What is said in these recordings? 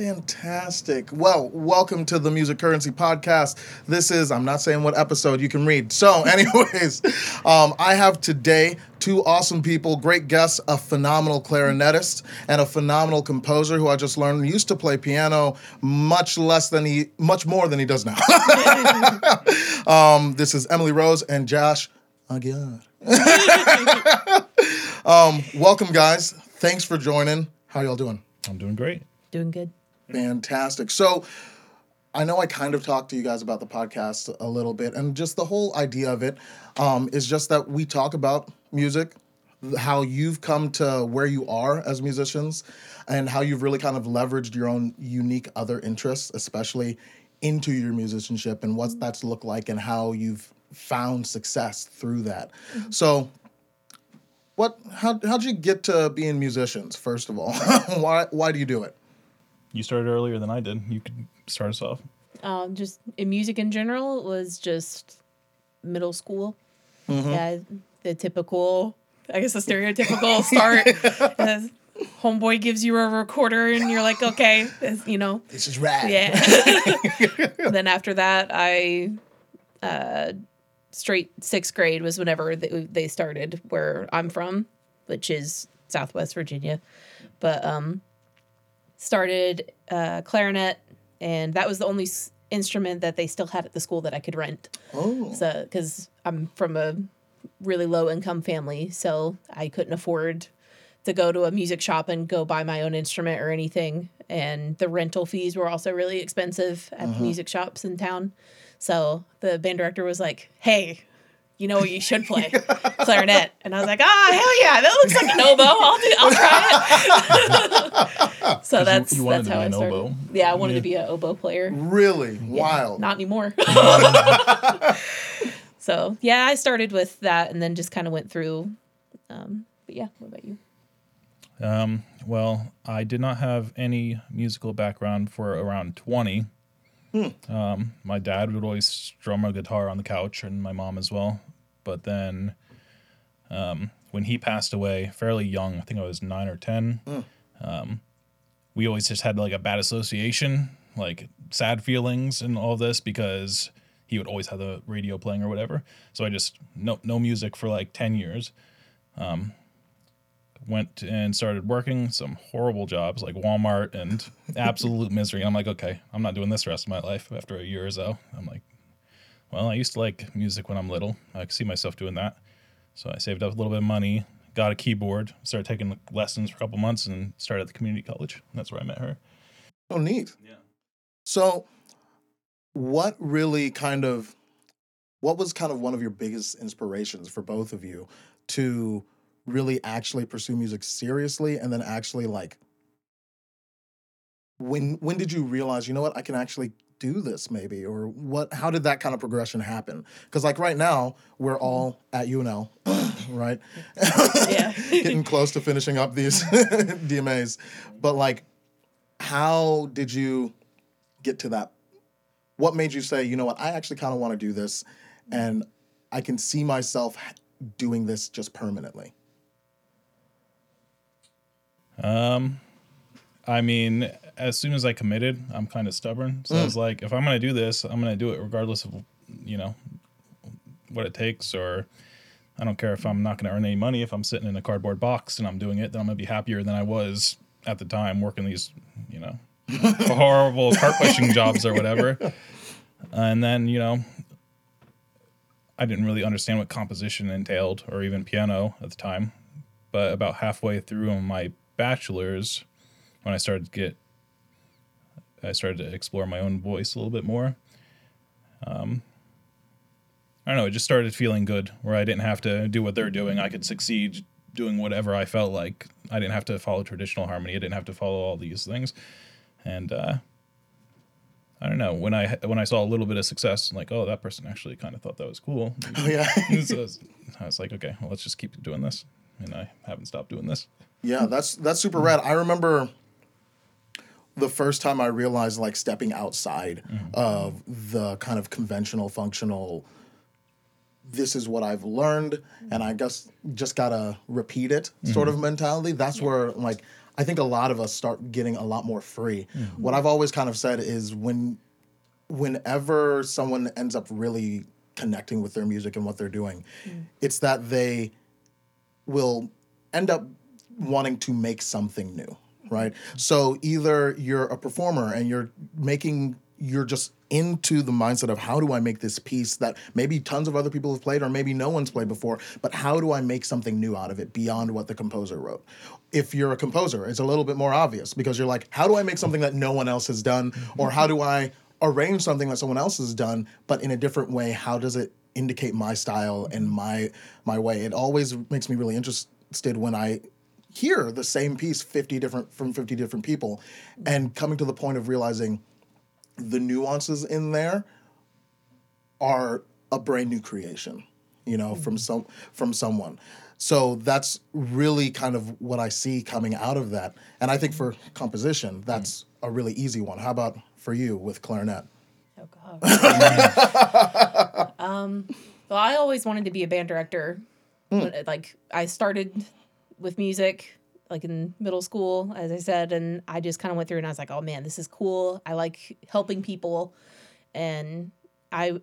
Fantastic. Well, welcome to the Music Currency Podcast. This is, I'm not saying what episode you can read. So, anyways, um, I have today two awesome people, great guests, a phenomenal clarinetist and a phenomenal composer who I just learned used to play piano much less than he, much more than he does now. um, this is Emily Rose and Josh Aguiar. um, welcome, guys. Thanks for joining. How y'all doing? I'm doing great. Doing good. Fantastic. So, I know I kind of talked to you guys about the podcast a little bit, and just the whole idea of it um, is just that we talk about music, how you've come to where you are as musicians, and how you've really kind of leveraged your own unique other interests, especially into your musicianship, and what that's looked like, and how you've found success through that. So, what? How how'd you get to being musicians? First of all, why why do you do it? You started earlier than I did. You could start us off. Um, just in music in general it was just middle school. Yeah, the typical, I guess the stereotypical start. as homeboy gives you a recorder and you're like, okay, you know, This is rad. yeah. then after that, I uh, straight sixth grade was whenever they, they started where I'm from, which is Southwest Virginia. But um, started uh, clarinet, and that was the only s- instrument that they still had at the school that I could rent. Oh. So, because I'm from a really low income family, so I couldn't afford to go to a music shop and go buy my own instrument or anything. And the rental fees were also really expensive at the music shops in town. So the band director was like, "Hey, you know what you should play clarinet," and I was like, "Ah, hell yeah, that looks like an oboe. I'll do. I'll try it." so that's you wanted that's to how be I an started. oboe. Yeah, I wanted Yeah. to be an oboe player. Really? Wild. Not anymore. so yeah, I started with that and then just kind of went through. Um, but yeah, what about you? Um, well, I did not have any musical background for around 20. Um, my dad would always strum a guitar on the couch, and my mom as well. But then, um, when he passed away fairly young, I think I was nine or 10, um, we always just had like a bad association, like sad feelings and all this because he would always have the radio playing or whatever. So I just, no, no music for like 10 years went and started working some horrible jobs like Walmart and absolute misery. I'm like, okay, I'm not doing this the rest of my life after a year or so. I'm like, well, I used to like music when I'm little. I could see myself doing that. So I saved up a little bit of money, got a keyboard, started taking lessons for a couple months, and started at the community college. That's where I met her. Oh, neat. Yeah. So, what really kind of, what was kind of one of your biggest inspirations for both of you to really actually pursue music seriously, and then actually like, when when did you realize, you know what, I can actually do this maybe, or what? How did that kind of progression happen? Because like right now, we're all at UNL, right? Yeah. Getting close to finishing up these DMAs, but like how did you get to that what made you say you know what i actually kind of want to do this and i can see myself doing this just permanently Um, I mean, as soon as I committed, I'm kind of stubborn. So I was mm. like, if I'm gonna do this, I'm gonna do it regardless of, you know, what it takes. Or I don't care if I'm not gonna earn any money. If I'm sitting in a cardboard box and I'm doing it, then I'm gonna be happier than I was at the time working these, you know, horrible cart pushing jobs or whatever. And then, you know, I didn't really understand what composition entailed or even piano at the time. But about halfway through my bachelor's, when I started to get, I started to explore my own voice a little bit more. Um, I don't know, it just started feeling good where I didn't have to do what they're doing. I could succeed doing whatever I felt like. I didn't have to follow traditional harmony. I didn't have to follow all these things. And uh, I don't know when I when I saw a little bit of success, I'm like, oh, that person actually kind of thought that was cool. oh yeah so I, was, I was like, okay, well, let's just keep doing this, and I haven't stopped doing this. yeah that's that's super rad i remember the first time i realized like stepping outside mm-hmm. of the kind of conventional functional this is what I've learned, mm-hmm. and I guess just gotta repeat it mm-hmm. sort of mentality. That's where like I think a lot of us start getting a lot more free. What I've always kind of said is when whenever someone ends up really connecting with their music and what they're doing, mm. it's that they will end up wanting to make something new, Mm-hmm. right? So either you're a performer and you're making you're just into the mindset of how do I make this piece that maybe tons of other people have played or maybe no one's played before, but how do I make something new out of it beyond what the composer wrote? If you're a composer, it's a little bit more obvious because you're like, how do I make something that no one else has done or how do I arrange something that someone else has done but in a different way? How does it indicate my style and my my way? It always makes me really interested when I hear the same piece 50 different from 50 different people and coming to the point of realizing the nuances in there are a brand new creation you know from mm-hmm. some from someone. So that's really kind of what i see coming out of that. And i think for composition mm. that's a really easy one. How about for you with clarinet? Oh God. um, well, I always wanted to be a band director. Hmm. When- Like I started with music, like in middle school, as I said, and I just kind of went through and I was like, oh man, this is cool. I like helping people, and I.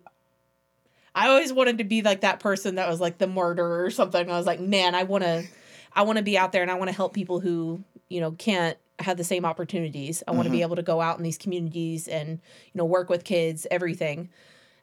I always wanted to be like that person that was like the murderer or something. I was like, man, I want to, I want to be out there and I want to help people who, you know, can't have the same opportunities. I want to be mm-hmm. able to go out in these communities and, you know, work with kids, everything.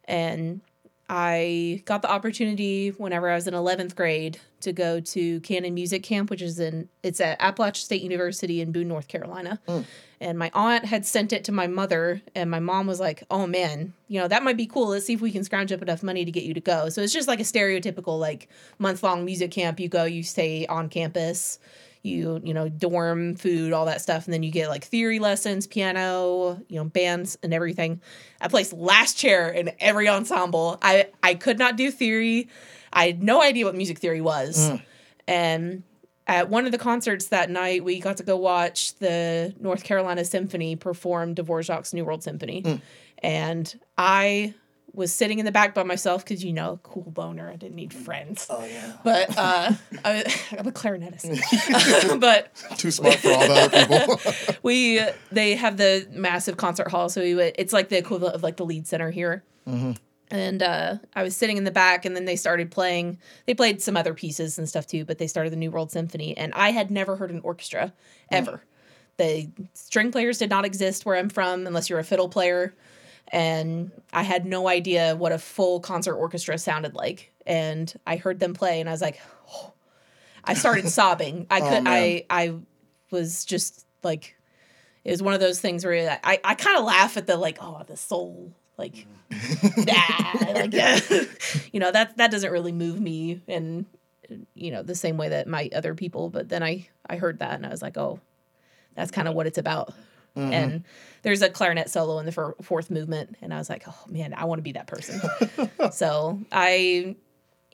And I got the opportunity whenever I was in 11th grade to go to Cannon Music Camp, which is in it's at Appalachian State University in Boone, North Carolina. Hmm. And my aunt had sent it to my mother, and my mom was like, "Oh man, you know that might be cool. Let's see if we can scrounge up enough money to get you to go." So it's just like a stereotypical like month long music camp. You go, you stay on campus, you you know dorm food, all that stuff, and then you get like theory lessons, piano, you know bands and everything. I placed last chair in every ensemble. I I could not do theory. I had no idea what music theory was, mm. and at one of the concerts that night, we got to go watch the North Carolina Symphony perform Dvorak's New World Symphony. Mm. And I was sitting in the back by myself because, you know, cool boner. I didn't need friends. oh yeah But uh, I, I'm a clarinetist. but too smart for all the other people we they have the massive concert hall so we would it's like the equivalent of like the Lied Center here Mm-hmm. and uh, i was sitting in the back and then they started playing they played some other pieces and stuff too but they started the new world symphony and i had never heard an orchestra ever the string players did not exist where i'm from unless you're a fiddle player and i had no idea what a full concert orchestra sounded like and i heard them play and i was like oh. I started sobbing. I oh, could. man. I I was just like, it was one of those things where I I kind of laugh at the like oh the soul like nah, like yeah. you know that that doesn't really move me and you know the same way that my other people. But then I I heard that and I was like oh that's kind of what it's about. And there's a clarinet solo in the fir- fourth movement, and I was like, oh man, I want to be that person. so I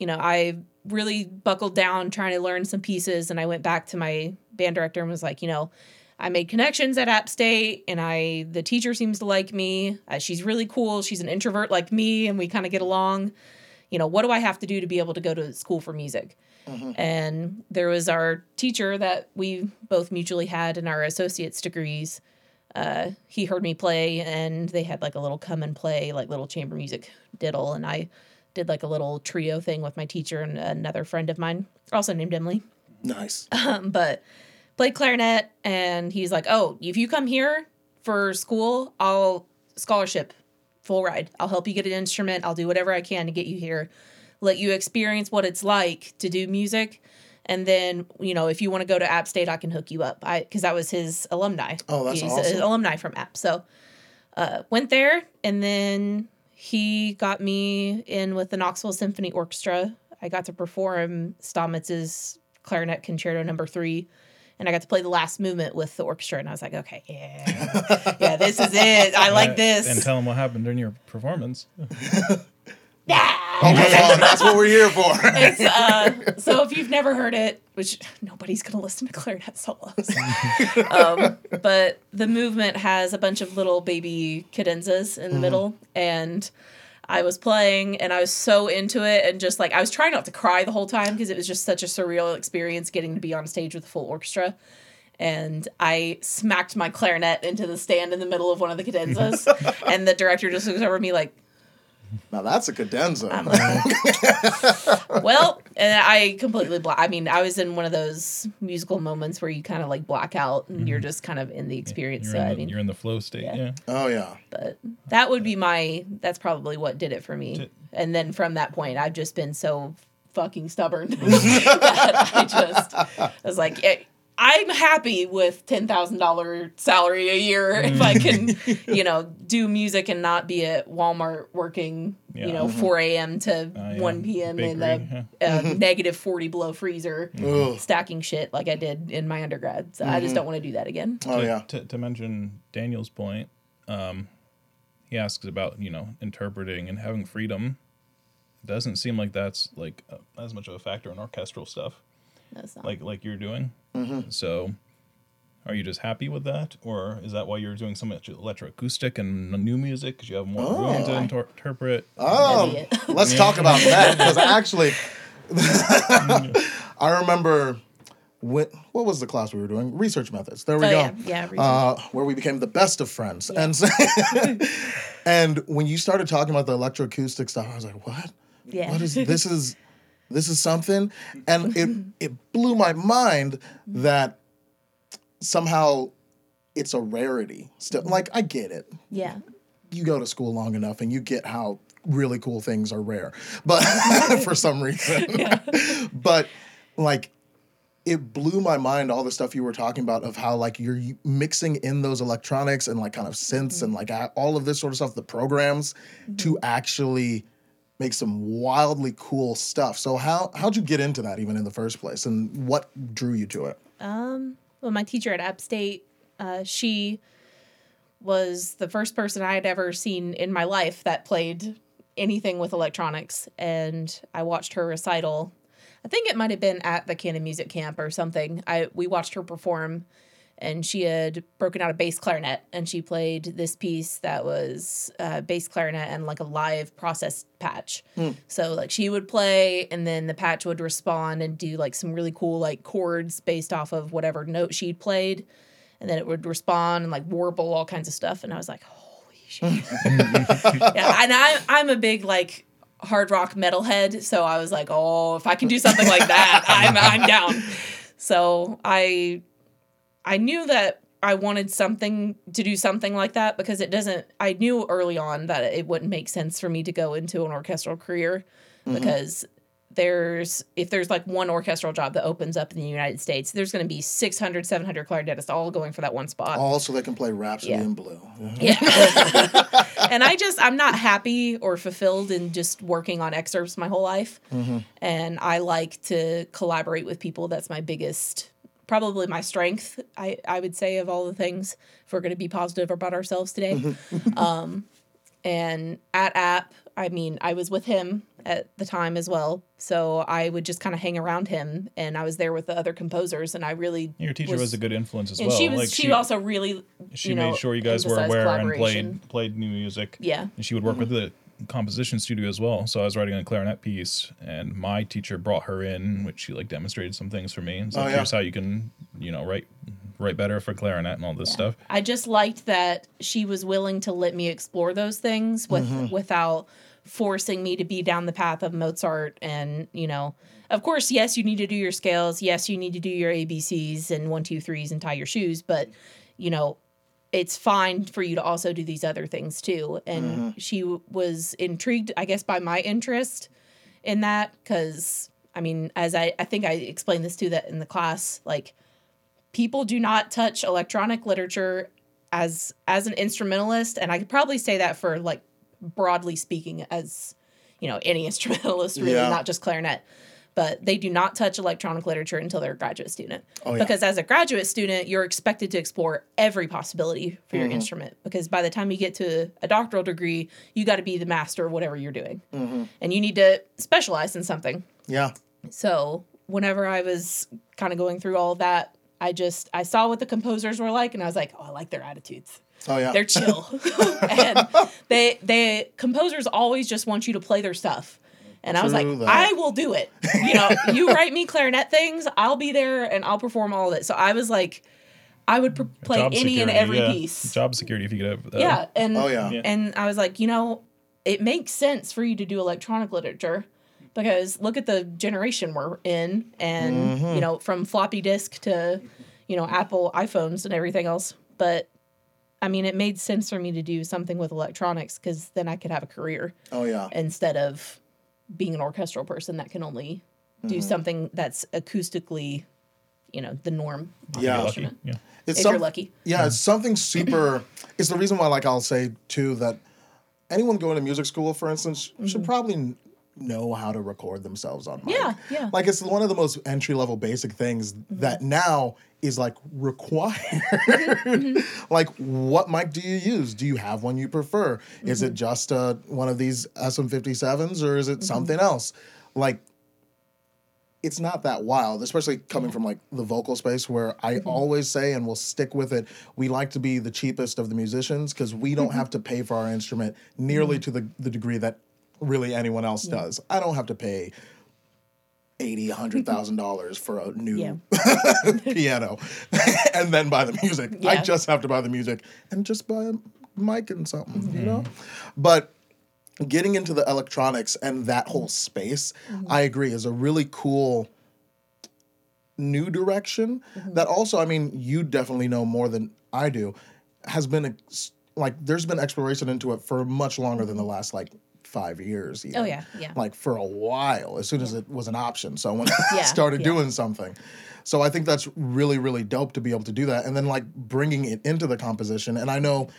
you know, I really buckled down trying to learn some pieces and I went back to my band director and was like, you know, I made connections at App State and I the teacher seems to like me. Uh, she's really cool. She's an introvert like me and we kind of get along. You know, what do I have to do to be able to go to school for music? And there was our teacher that we both mutually had in our associate's degrees. Uh, he heard me play and they had like a little come and play, like little chamber music diddle. And I did like a little trio thing with my teacher and another friend of mine, also named Emily. nice Um, but played clarinet and he's like, "Oh, if you come here for school, I'll scholarship, full ride. I'll help you get an instrument. I'll do whatever I can to get you here, let you experience what it's like to do music." And then, you know, if you want to go to App State, I can hook you up. I because that was his alumni. Oh, that's He's awesome. an alumni from App. So uh, went there, and then he got me in with the Knoxville Symphony Orchestra. I got to perform Stamitz's clarinet concerto number three, and I got to play the last movement with the orchestra. And I was like, okay, yeah, yeah, this is it. I like this. And tell them what happened during your performance. Yeah. oh, come on that's what we're here for It's, uh, so if you've never heard it, which nobody's gonna listen to clarinet solos, um, but the movement has a bunch of little baby cadenzas in the middle, and I was playing and I was so into it, and just like I was trying not to cry the whole time because it was just such a surreal experience getting to be on stage with a full orchestra. and I smacked my clarinet into the stand in the middle of one of the cadenzas, and the director just looks over at me like, Now that's a cadenza. "Well," and I completely black. I mean, I was in one of those musical moments where you kind of like black out and you're mm-hmm. just kind of in the experience. You're, so in I mean, you're in the flow state. yeah. Yeah. oh yeah. but that would be my. That's probably what did it for me. Did- And then from that point, I've just been so fucking stubborn that I just I was like. I'm happy with ten thousand dollar salary a year if I can, you know, do music and not be at Walmart working, Yeah. you know, four a.m. to Uh, yeah. one p.m. in Bakery, a, a negative forty below freezer, Ugh. stacking shit like I did in my undergrad. So I just don't want to do that again. Oh to, yeah. To, to mention Daniel's point, um, he asks about you know interpreting and having freedom. It doesn't seem like that's like uh, as much of a factor in orchestral stuff, That's not. like like you're doing. So, are you just happy with that, or is that why you're doing so much electroacoustic and new music because you have more room to Oh. inter- interpret? Oh, let's talk about that because actually, I remember when, what was the class we were doing? Research methods. There we Oh, go. yeah. Yeah. Uh, where we became the best of friends, and so, and when you started talking about the electroacoustic stuff, I was like, what? yeah. What is this? Is this is something? And it it blew my mind that somehow it's a rarity. Still, like I get it yeah. you go to school long enough and you get how really cool things are rare but for some reason but like it blew my mind all the stuff you were talking about of how like you're mixing in those electronics and like kind of synths mm-hmm. and like all of this sort of stuff the programs to mm-hmm. actually make some wildly cool stuff so how how'd you get into that even in the first place and what drew you to it Um, well, my teacher at App State, uh, she was the first person I had ever seen in my life that played anything with electronics, and I watched her recital. I think it might have been at the Cannon Music Camp or something. I we watched her perform, and she had broken out a bass clarinet, and she played this piece that was uh, bass clarinet and like a live process patch. So like she would play, and then the patch would respond and do like some really cool like chords based off of whatever note she'd played, and then it would respond and like warble all kinds of stuff. And I was like, holy shit! yeah, and I I'm a big like hard rock metalhead, so I was like, oh, if I can do something like that, I'm I'm down. So I I knew that I wanted something to do something like that because it doesn't I knew early on that it wouldn't make sense for me to go into an orchestral career mm-hmm. because there's if there's like one orchestral job that opens up in the United States, there's going to be 600 700 clarinetists all going for that one spot. all so they can play rhapsody Yeah. in blue Yeah. and I just, I'm not happy or fulfilled in just working on excerpts my whole life. Mm-hmm. And I like to collaborate with people. That's my biggest, probably my strength, I, I would say, of all the things, if we're going to be positive about ourselves today. um, and at App, I mean, I was with him at the time as well. So I would just kind of hang around him and I was there with the other composers and I really Your teacher was, a good influence as and well. she was like she, also really she you made know, sure you guys were aware and played played new music. Yeah. And she would work with the composition studio as well. So I was writing a clarinet piece, and my teacher brought her in, which she like demonstrated some things for me. And so Oh, yeah. here's how you can, you know, write write better for clarinet and all this stuff. I just liked that she was willing to let me explore those things with Mm-hmm. without forcing me to be down the path of Mozart and you know of course yes you need to do your scales yes you need to do your ABCs and one two threes and tie your shoes but you know it's fine for you to also do these other things too. And mm-hmm. she w- was intrigued I guess by my interest in that because I mean as I I think I explained this to that in the class like people do not touch electronic literature as as an instrumentalist. And i could probably say that for like broadly speaking as you know any instrumentalist really Yeah. not just clarinet but they do not touch electronic literature until they're a graduate student Oh, yeah. because as a graduate student you're expected to explore every possibility for Mm-hmm. your instrument because by the time you get to a doctoral degree you got to be the master of whatever you're doing Mm-hmm. and you need to specialize in something yeah so whenever I was kind of going through all that, I just I saw what the composers were like, and I was like, oh, I like their attitudes. oh yeah They're chill, and they they composers always just want you to play their stuff. And I was like, that. I will do it. You know, you write me clarinet things, I'll be there and I'll perform all of it. So I was like, I would pr- play Job any and every yeah. piece. Job security if you could have that. Yeah, and Oh yeah. Yeah. and I was like, you know, it makes sense for you to do electronic literature because look at the generation we're in, and Mm-hmm. you know, from floppy disk to you know Apple iPhones and everything else. But I mean, it made sense for me to do something with electronics because then I could have a career Oh yeah. instead of being an orchestral person that can only do Mm-hmm. something that's acoustically, you know, the norm. If Yeah. Yeah. It's if some- you're lucky. Yeah, it's something super. it's the reason why, like, I'll say too that anyone going to music school, for instance, should probably n- know how to record themselves on mic. Mm-hmm. Yeah, yeah. Like, it's one of the most entry level basic things that now is like required. Mm-hmm. like, what mic do you use? Do you have one you prefer? Is Mm-hmm. it just uh, one of these SM57s or is it something else? Like, it's not that wild, especially coming from like the vocal space where I always say and will stick with it. We like to be the cheapest of the musicians because we don't have to pay for our instrument nearly to the, the degree that really anyone else does. I don't have to pay eighty, a hundred thousand dollars for a new Yeah. piano and then buy the music. I just have to buy the music and just buy a mic and something, you mm-hmm. know? But getting into the electronics and that whole space, mm-hmm. I agree, is a really cool new direction mm-hmm. that also, I mean, you definitely know more than I do, has been ex- like there's been exploration into it for much longer than the last like five years. Oh, even. Oh, yeah, yeah. Like for a while, as soon as it was an option. So when I Yeah, started yeah. doing something. So I think that's really, really dope to be able to do that. And then like bringing it into the composition. And I know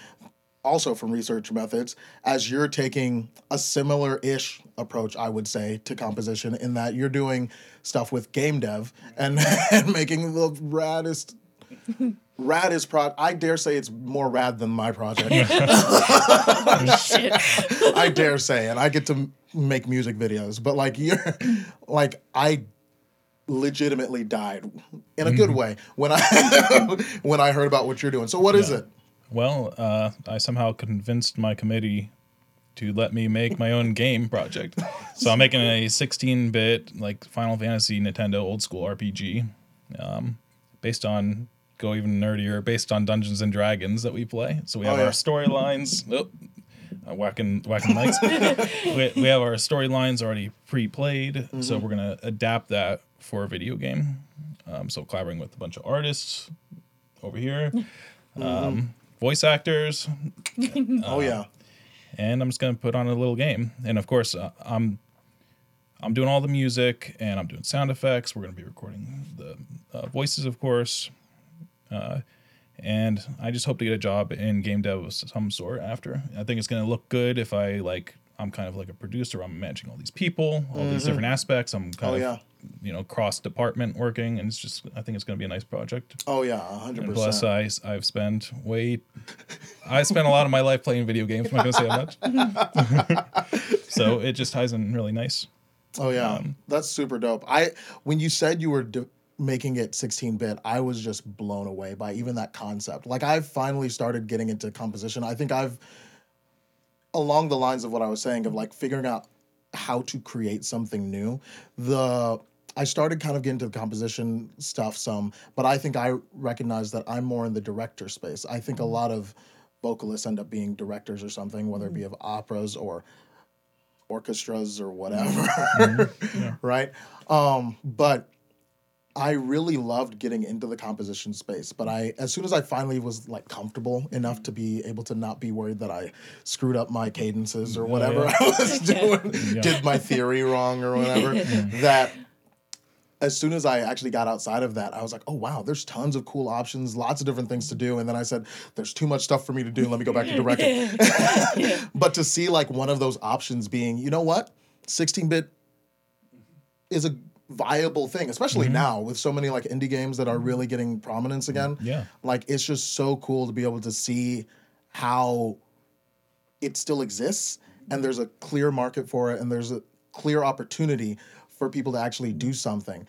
also from research methods, as you're taking a similar ish approach, I would say, to composition, in that you're doing stuff with game dev and, and making the raddest. Rad is pro. I dare say it's more rad than my project. Shit. I dare say, and I get to m- make music videos, but like you're, like I legitimately died in a good way when I when I heard about what you're doing. So what is it? Well, uh, I somehow convinced my committee to let me make my own game project. So I'm making a 16-bit like Final Fantasy Nintendo old school RPG, um, based on go even nerdier, based on Dungeons and Dragons that we play. So we have yeah. our storylines. Oh, uh, whacking whacking mics. we, we have our storylines already pre-played, so we're gonna adapt that for a video game. Um, so collaborating with a bunch of artists over here, um, voice actors, oh yeah, and I'm just gonna put on a little game. And of course, uh, I'm I'm doing all the music and I'm doing sound effects. We're gonna be recording the uh, voices, of course. Uh, and I just hope to get a job in game dev of some sort after. I think it's gonna look good if I like. I'm kind of like a producer. I'm managing all these people, all these different aspects. I'm kind Oh, of yeah. you know cross department working, and it's just I think it's gonna be a nice project. oh yeah, hundred And plus. I I've spent way, I spent a lot of my life playing video games. I'm not gonna say how much. so it just ties in really nice. Oh yeah, um, that's super dope. I when you said you were d- making it 16 bit, I was just blown away by even that concept. Like I've finally started getting into composition. I think I've along the lines of what I was saying of like figuring out how to create something new. The I started kind of getting into the composition stuff some, but I think I recognize that I'm more in the director space. I think a mm-hmm. lot of vocalists end up being directors or something, whether it be mm-hmm. of operas or orchestras or mm-hmm. whatever. right? Um, but I really loved getting into the composition space. But I as soon as I finally was like comfortable enough to be able to not be worried that I screwed up my cadences or whatever yeah. I was doing, did my theory wrong or whatever, that as soon as I actually got outside of that, I was like, oh wow, there's tons of cool options, lots of different things to do. And then I said, there's too much stuff for me to do. Let me go back to directing. but to see like one of those options being, you know what, 16 bit is a viable thing, especially mm-hmm. now with so many like indie games that are really getting prominence mm, again. Yeah. Like it's just so cool to be able to see how it still exists and there's a clear market for it and there's a clear opportunity for people to actually do something.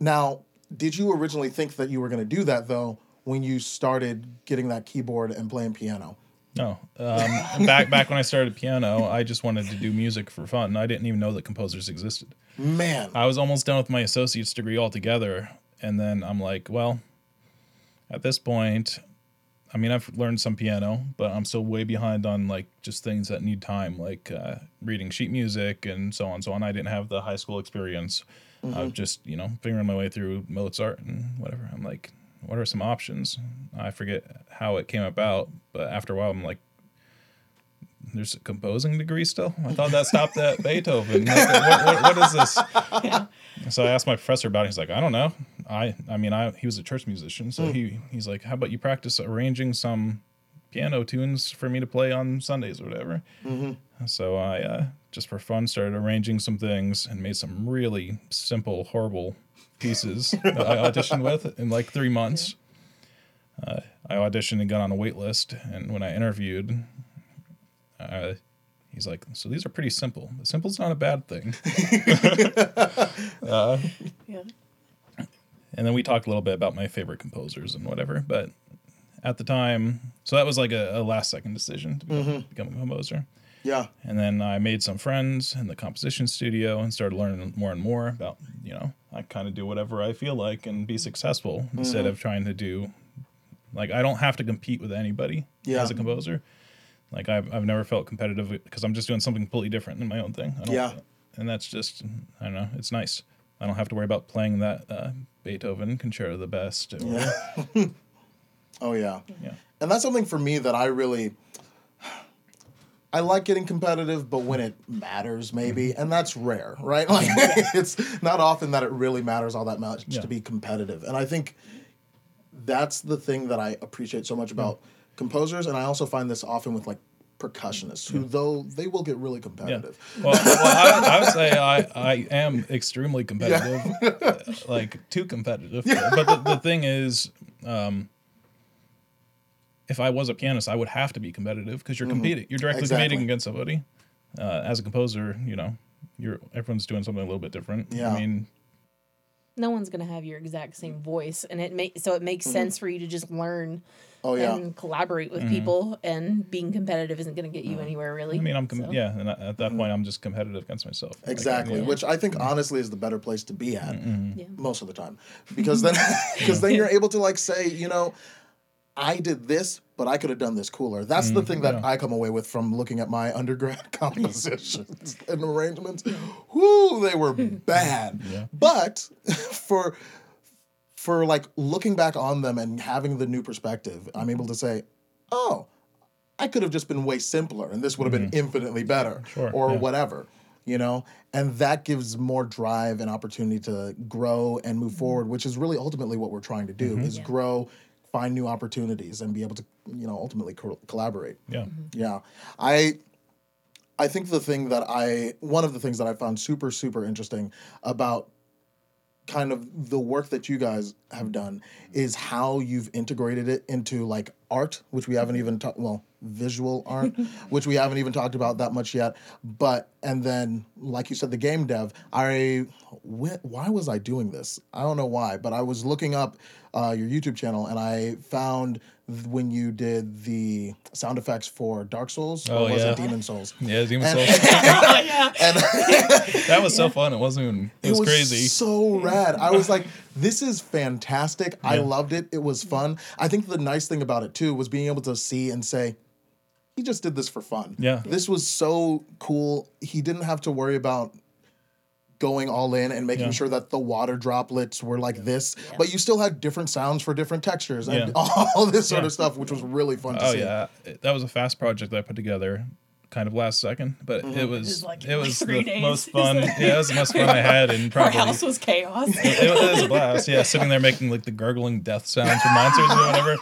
Now, did you originally think that you were going to do that though when you started getting that keyboard and playing piano? No, um, back back when I started piano, I just wanted to do music for fun. I didn't even know that composers existed. Man, I was almost done with my associate's degree altogether, and then I'm like, well, at this point, I mean, I've learned some piano, but I'm still way behind on like just things that need time, like uh, reading sheet music and so on and so on. I didn't have the high school experience of just you know figuring my way through Mozart and whatever. I'm like, what are some options? I forget how it came about, but after a while, I'm like, there's a composing degree still. I thought that stopped at Beethoven. Like, what, what, what is this? So I asked my professor about it. He's like, I don't know. I I mean, I he was a church musician, so he he's like, how about you practice arranging some piano tunes for me to play on Sundays or whatever. So I uh, just for fun started arranging some things and made some really simple, horrible pieces that I auditioned with in like three months. Uh, I auditioned and got on a wait list, and when I interviewed, uh, he's like, "So these are pretty simple. But simple's not a bad thing." uh, Yeah. and then we talked a little bit about my favorite composers and whatever. But at the time, so that was like a, a last second decision to become, become a composer. Yeah. And then I made some friends in the composition studio and started learning more and more about, you know, I kind of do whatever I feel like and be successful instead of trying to do, like, I don't have to compete with anybody Yeah. as a composer. Like, I've, I've never felt competitive because I'm just doing something completely different in my own thing. I don't, Yeah. And that's just, I don't know, it's nice. I don't have to worry about playing that uh, Beethoven concerto the best. Or, Yeah. oh yeah. Yeah. And that's something for me that I really I like getting competitive, but when it matters, maybe, Mm-hmm. and that's rare, right? Like it's not often that it really matters all that much Yeah. to be competitive. And I think that's the thing that I appreciate so much about composers, and I also find this often with like percussionists, who though they will get really Yeah. competitive. Well, well I, I would say I, I am extremely competitive, like too competitive. But the, the thing is, um, if I was a pianist, I would have to be competitive because you're mm-hmm. competing. You're directly Exactly. competing against somebody. Uh, as a composer, you know, you're everyone's doing something a little bit different. Yeah. I mean, No one's gonna have your exact same voice, and it make so it makes mm-hmm. sense for you to just learn Oh yeah. and collaborate with mm-hmm. people. And being competitive isn't gonna get you anywhere really. I mean, I'm com- So, yeah, and at that point, I'm just competitive against myself. Like, Exactly, Yeah. which I think honestly is the better place to be at Yeah. most of the time, because then because then you're able to like say, you know, I did this, but I could have done this cooler. That's the mm, thing that yeah. I come away with from looking at my undergrad compositions and arrangements. Whoo, they were bad, Yeah. but for for like looking back on them and having the new perspective, I'm able to say, oh, I could have just been way simpler and this would have been mm. infinitely better Sure, or yeah. whatever, you know? And that gives more drive and opportunity to grow and move forward, mm. which is really ultimately what we're trying to do mm-hmm. is Yeah. grow, find new opportunities and be able to, you know, ultimately co- collaborate. Yeah. Mm-hmm. Yeah. I I think the thing that I one of the things that I found super super interesting about kind of the work that you guys have done is how you've integrated it into like art, which we haven't even talked well, visual art, which we haven't even talked about that much yet. But and then like you said the game dev, I wh- why was I doing this? I don't know why, but I was looking up uh, your YouTube channel and I found when you did the sound effects for Dark Souls Oh, or was yeah. it Demon Souls? Yeah, Demon And- Souls. and that was so fun. It wasn't even. It, was, crazy. So rad. I was like, this is fantastic. I loved it. It was fun. I think the nice thing about it too was being able to see and say, he just did this for fun. Yeah. This was so cool. He didn't have to worry about going all in and making Yeah. sure that the water droplets were like this, but you still had different sounds for different textures and Yeah. all this sort Yeah. of stuff, which was really fun to Oh see. yeah, that was a fast project that I put together, kind of last second, but Mm-hmm. it was was like- it was three the days. most fun. yeah, it was the most fun I had, and Our probably house was chaos. it, it was a blast. Yeah, sitting there making like the gurgling death sounds for monsters or whatever.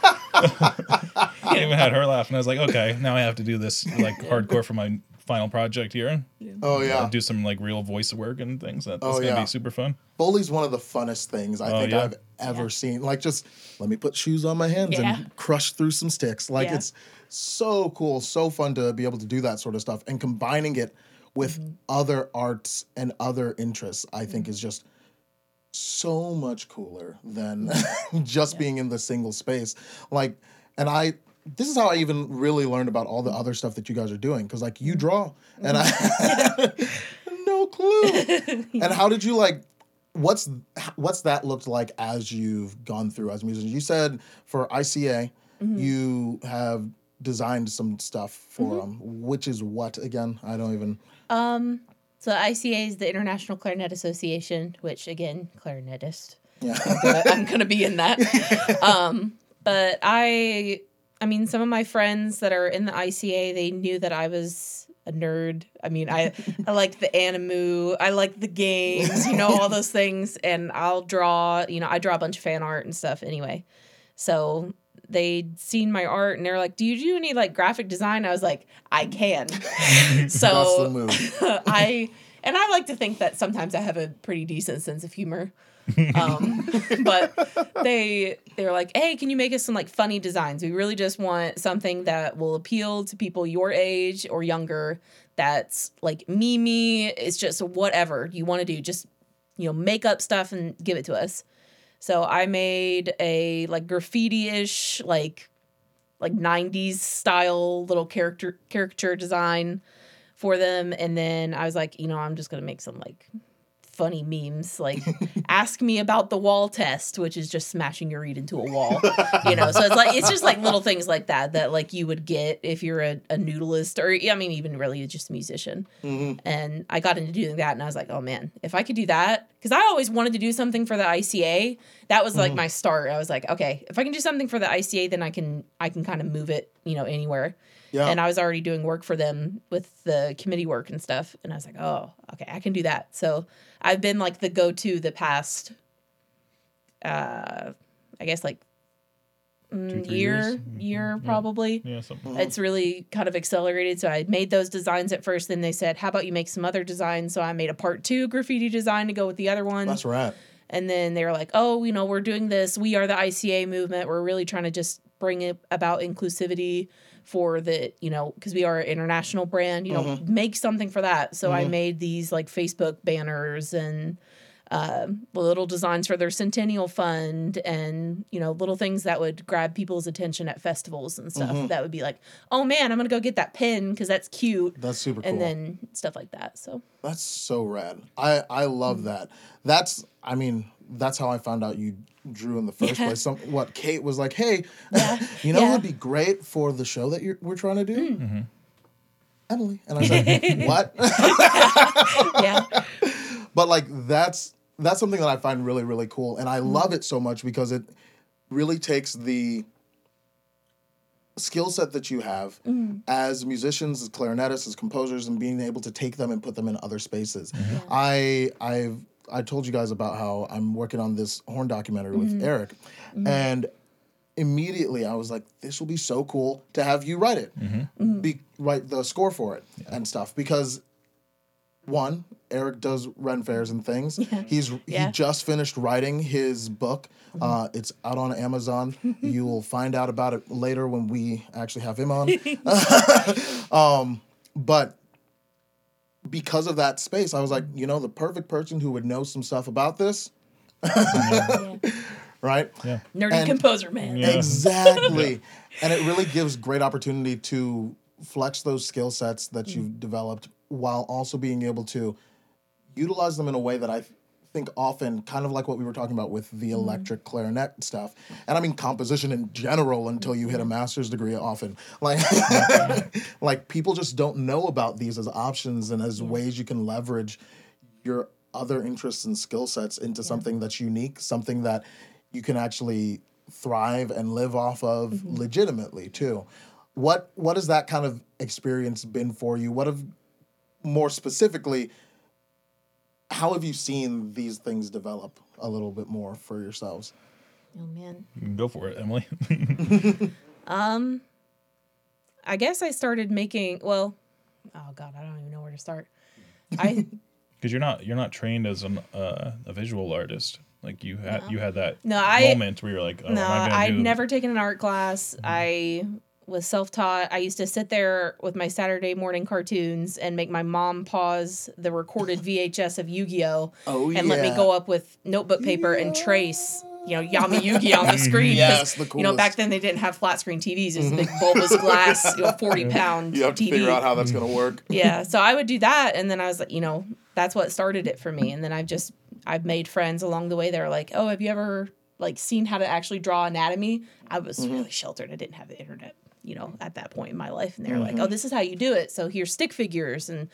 I even had her laugh, and I was like, okay, now I have to do this like hardcore for my final project here. Yeah. Oh yeah. do some like real voice work and things. That, that's Oh, gonna yeah. be super fun. Foley's one of the funnest things I Oh, think yeah. I've ever seen. Like, just let me put shoes on my hands Yeah. and crush through some sticks. Like, Yeah. it's so cool, so fun to be able to do that sort of stuff. And combining it with mm-hmm. other arts and other interests, I think mm-hmm. is just so much cooler than just being in the single space. Like, and I, this is how I even really learned about all the other stuff that you guys are doing. Cause like you draw and I no clue. and how did you like what's what's that looked like as you've gone through as a musician? You said for ICA, Mm-hmm. you have designed some stuff for them, which is what again? I don't even. Um, so ICA is the International Clarinet Association, which again, clarinetist. Yeah. I'm gonna be in that. Um, but I, I mean, some of my friends that are in the ICA, they knew that I was a nerd. I mean, I I like the animu, I like the games, you know, all those things, and I'll draw. You know, I draw a bunch of fan art and stuff anyway. So they'd seen my art and they're like, "Do you do any like graphic design?" I was like, "I can." So. I and I like to think that sometimes I have a pretty decent sense of humor. Um, but they they're like, hey, can you make us some like funny designs? We really just want something that will appeal to people your age or younger. That's like Mimi. It's just whatever you want to do. Just you know, make up stuff and give it to us. So I made a like graffiti-ish, like like 90s style little character caricature design for them and then I was like, you know, I'm just going to make some like funny memes like ask me about the wall test which is just smashing your reed into a wall you know? So it's like it's just like little things like that that like you would get if you're a, a noodleist or i mean even really just a musician. Mm-hmm. And i got into doing that and i was like oh man if i could do that because i always wanted to do something for the ica that was like mm-hmm. my start. I was like okay if i can do something for the ica then i can i can kind of move it you know anywhere Yeah. and I was already doing work for them with the committee work and stuff. And I was like, oh, okay, I can do that. So I've been like the go to the past, uh, I guess like mm, Two, three year, years? year Yeah. probably. Yeah, something. It's really kind of accelerated. So I made those designs at first. Then they said, how about you make some other designs? So I made a part two graffiti design to go with the other one. That's right. And then they were like, oh, you know, we're doing this. We are the ICA movement. We're really trying to just bring it about inclusivity for the, you know, because we are an international brand, you know, mm-hmm. make something for that. So I mm-hmm. made these like Facebook banners and um, little designs for their centennial fund and, you know, little things that would grab people's attention at festivals and stuff. That would be like, oh man, I'm going to go get that pin because that's cute. That's super cool. And then stuff like that. So, That's so rad. I I love Mm. that. That's I mean that's how I found out you drew in the first Yeah. place. Some what Kate was like, hey, Yeah. you know Yeah. what would be great for the show that you're, we're trying to do? Mm. Emily and I said, what? yeah. but like that's that's something that I find really really cool, and I Mm. love it so much because it really takes the skill set that you have Mm. as musicians, as clarinetists, as composers, and being able to take them and put them in other spaces. I I've I told you guys about how I'm working on this horn documentary Mm-hmm. with Eric, and immediately I was like, this will be so cool to have you write it, Mm-hmm. be write the score for it and stuff because one, Eric does Ren fairs and things. He's Yeah. Mm-hmm. he just finished writing his book. Uh, it's out on Amazon. you will find out about it later when we actually have him on. um, but because of that space, I was like, you know, the perfect person who would know some stuff about this, yeah. right? Yeah. Nerdy And- composer man. Yeah. Exactly. and it really gives great opportunity to flex those skill sets that Mm. you've developed while also being able to utilize them in a way that I think often kind of like what we were talking about with the Mm. electric clarinet stuff. And I mean composition in general until you hit a master's degree often. Like like people just don't know about these as options and as ways you can leverage your other interests and skill sets into something that's unique, something that you can actually thrive and live off of legitimately too. What what has that kind of experience been for you? What have more specifically how have you seen these things develop a little bit more for yourselves? Oh man. Go for it, Emily. Um, I guess I started making. Well, oh god, I don't even know where to start. I Because you're not you're not trained as an uh, a visual artist. Like you had you had that No, I- moment where you're like, oh, no, I gonna I'd do? never taken an art class. I was self-taught. I used to sit there with my Saturday morning cartoons and make my mom pause the recorded VHS of Yu-Gi-Oh Oh, and let me go up with notebook paper and trace you know Yami Yugi on the screen. Yes, the coolest. You know, back then they didn't have flat screen TVs. It was a big bulbous glass, you know, forty pound You have to TV. figure out how that's gonna work. yeah so i would do that and then i was like you know that's what started it for me and then i've just I've made friends along the way that are like, oh, have you ever like seen how to actually draw anatomy? I was Mm-hmm. really sheltered. I didn't have the internet, you know, at that point in my life. And they're Mm-hmm. like, oh, this is how you do it. So here's stick figures. And,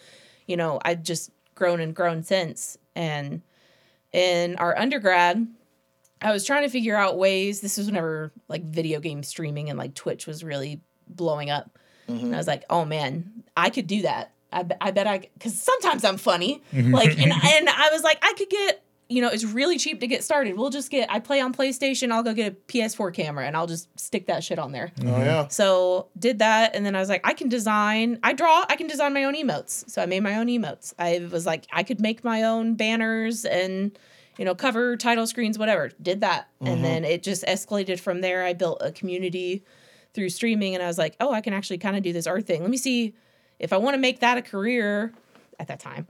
you know, I've just grown and grown since. And in our undergrad, I was trying to figure out ways. This was whenever like video game streaming and like Twitch was really blowing up. And I was like, oh man, I could do that. I, be- I bet I, because sometimes I'm funny. Like, and, and I was like, I could get, you know, it's really cheap to get started. We'll just get, I play on PlayStation, I'll go get a PS4 camera and I'll just stick that shit on there. Oh yeah. So did that, and then I was like, I can design. I draw. I can design my own emotes. So I made my own emotes. I was like, I could make my own banners and you know cover title screens, whatever. Did that, and mm-hmm. then it just escalated from there. I built a community through streaming, and I was like, oh, I can actually kind of do this art thing. Let me see if I want to make that a career at that time.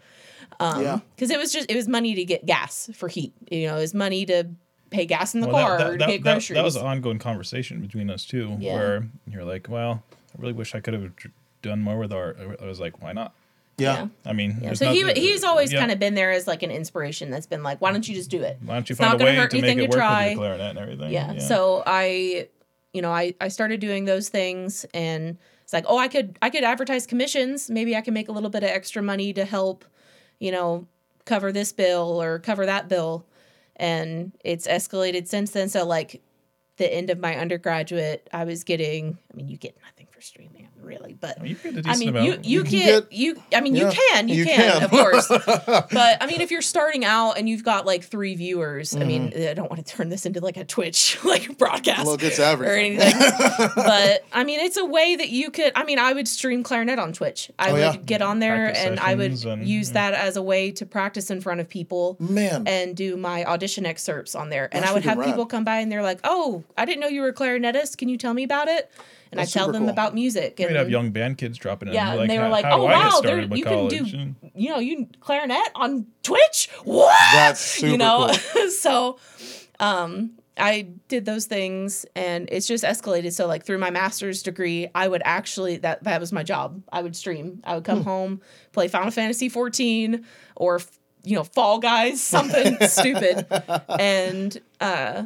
Um, Yeah. because it was just it was money to get gas for heat. You know, it was money to pay gas in the Well, car that, to that, get that, that, groceries. that was an ongoing conversation between us too, Yeah. where you're like, "Well, I really wish I could have done more with art." I was like, "Why not?" Yeah. I mean, Yeah, there's so he not- he's always yeah. kind of been there as like an inspiration that's been like, why don't you just do it? Why don't you it's find not a way hurt to make anything it work try. with your clarinet and everything? Yeah. So I, you know, I I started doing those things, and it's like, oh, I could I could advertise commissions. Maybe I can make a little bit of extra money to help, you know, cover this bill or cover that bill, and it's escalated since then. So like, the end of my undergraduate, I was getting. I mean, you get nothing for streaming, really, but. you get a I decent mean, amount. you you can get, get- you. I mean, Yeah, you can, you, you can, can. of course. but I mean, if you're starting out and you've got like three viewers, I mean, Mm-hmm. I don't want to turn this into like a Twitch like broadcast Look, it's or anything. but I mean, it's a way that you could. I mean, I would stream clarinet on Twitch. I Oh, would yeah. get on there Practice and I would and- use that as a way to practice in front of people Man. and do my audition excerpts on there. And That's I would have rad. people come by and they're like, "Oh, I didn't know you were a clarinetist. Can you tell me about it?" And That's I tell them cool. about music. We'd have young band kids dropping in. Yeah, like, and they were like, "Oh do I get wow, there you can do, you know, you clarinet on Twitch. What? That's super you know, cool. so um, I did those things, and it's just escalated. So like through my master's degree, I would actually that that was my job. I would stream. I would Hmm. come home, play Final Fantasy 14 or you know Fall Guys, something stupid, and uh,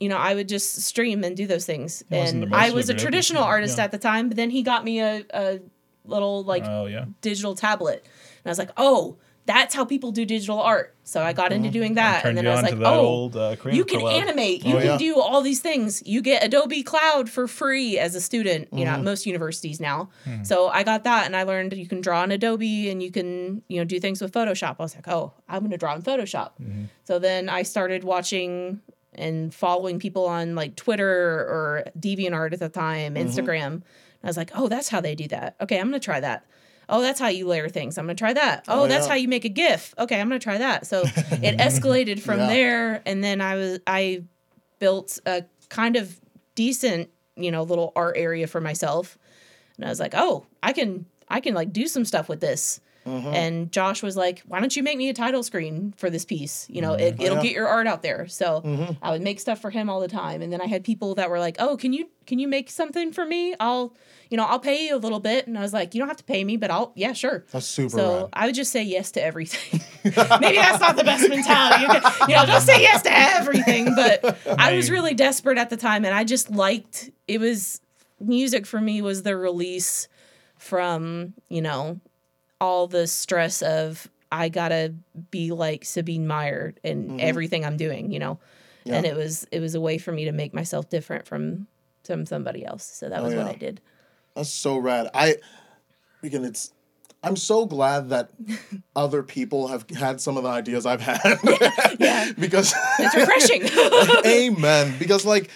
you know, I would just stream and do those things. wasn't And I was a traditional yeah. artist at the time, but then he got me a, a little like Oh yeah. digital tablet. And I was like, oh, that's how people do digital art. So I got into doing that. And then I was like, oh, old uh, you can Collab. animate. You Oh, can yeah. do all these things. You get Adobe Cloud for free as a student, you know, Mm-hmm. at most universities now. So I got that and I learned you can draw in Adobe and you can, you know, do things with Photoshop. I was like, oh, I'm going to draw in Photoshop. Mm-hmm. So then I started watching and following people on like Twitter or DeviantArt at the time, Mm-hmm. Instagram. I was like, oh, that's how they do that. Okay, I'm to try that. Oh, that's how you layer things. I'm to try that. Oh, Oh, that's yeah. how you make a GIF. Okay, I'm to try that. So it escalated from Yeah. there. And then I was, I built a kind of decent, you know, little art area for myself. And I was like, oh, I can, I can like do some stuff with this. Mm-hmm. And Josh was like, "Why don't you make me a title screen for this piece? You know, it, it'll Oh, yeah. get your art out there." So Mm-hmm. I would make stuff for him all the time, and then I had people that were like, "Oh, can you can you make something for me? I'll, you know, I'll pay you a little bit." And I was like, "You don't have to pay me, but I'll, yeah, sure." That's super So rad. I would just say yes to everything. Maybe that's not the best mentality. You, know, don't say yes to everything. But I was really desperate at the time, and I just liked it. Was music for me was the release from you know all the stress of I gotta be like Sabine Meyer in mm-hmm. everything I'm doing. You know, and it was it was a way for me to make myself different from from somebody else. So that Oh, was what. I did. That's so rad. I, again, it's. I'm so glad that other people have had some of the ideas I've had. Yeah. because It's refreshing. Amen. Because like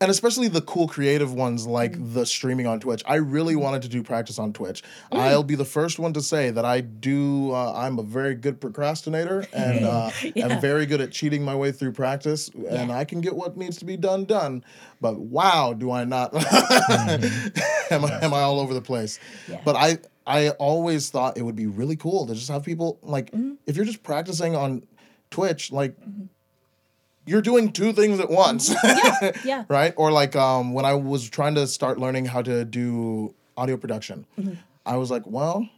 and especially the cool creative ones like Mm. the streaming on Twitch. I really wanted to do practice on Twitch. I'll be the first one to say that I do uh, I'm a very good procrastinator and uh Yeah. I'm very good at cheating my way through practice and I can get what needs to be done done. But wow, do I not am I am I all over the place. Yeah. But I I always thought it would be really cool to just have people like Mm-hmm. if you're just practicing on Twitch like you're doing two things at once. yeah, yeah. right? Or like um, when I was trying to start learning how to do audio production, Mm-hmm. I was like, well,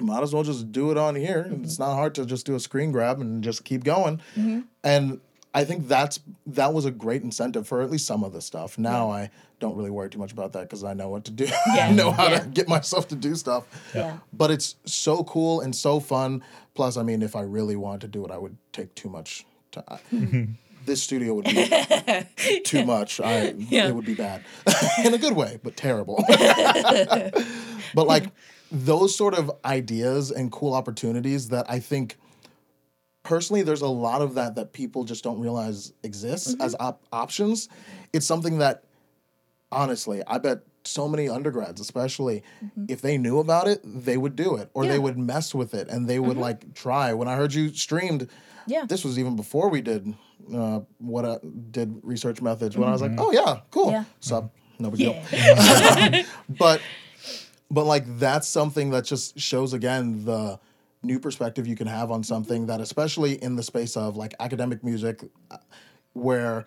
might as well just do it on here. It's not hard to just do a screen grab and just keep going. And I think that's that was a great incentive for at least some of the stuff. Now I don't really worry too much about that because I know what to do. I know how Yeah. to get myself to do stuff. Yeah. But it's so cool and so fun. Plus, I mean, if I really wanted to do it, I would take too much time. this studio would be too much. I Yeah. it would be bad in a good way, but terrible. but like those sort of ideas and cool opportunities that I think personally there's a lot of that that people just don't realize exists mm-hmm. as op- options. It's something that honestly, I bet so many undergrads, especially mm-hmm. if they knew about it, they would do it or Yeah. they would mess with it and they would mm-hmm. like try. When I heard you streamed, Yeah. this was even before we did uh, what I did research methods. When I was like, mm-hmm. oh yeah, cool, Yeah. sup, no big deal Yeah. but but like that's something that just shows again the new perspective you can have on something that especially in the space of like academic music uh, where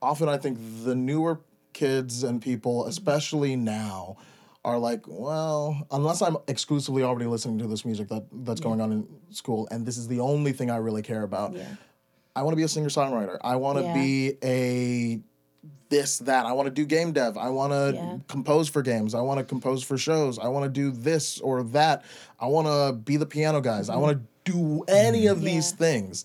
often i think the newer kids and people especially now are like well unless i'm exclusively already listening to this music that that's going on in school and this is the only thing i really care about Yeah. I want to be a singer songwriter. I want to Yeah. be a this that. I want to do game dev. I want to Yeah. compose for games. I want to compose for shows. I want to do this or that. I want to be the piano guys. I want to do any of these Mm-hmm. Yeah. things.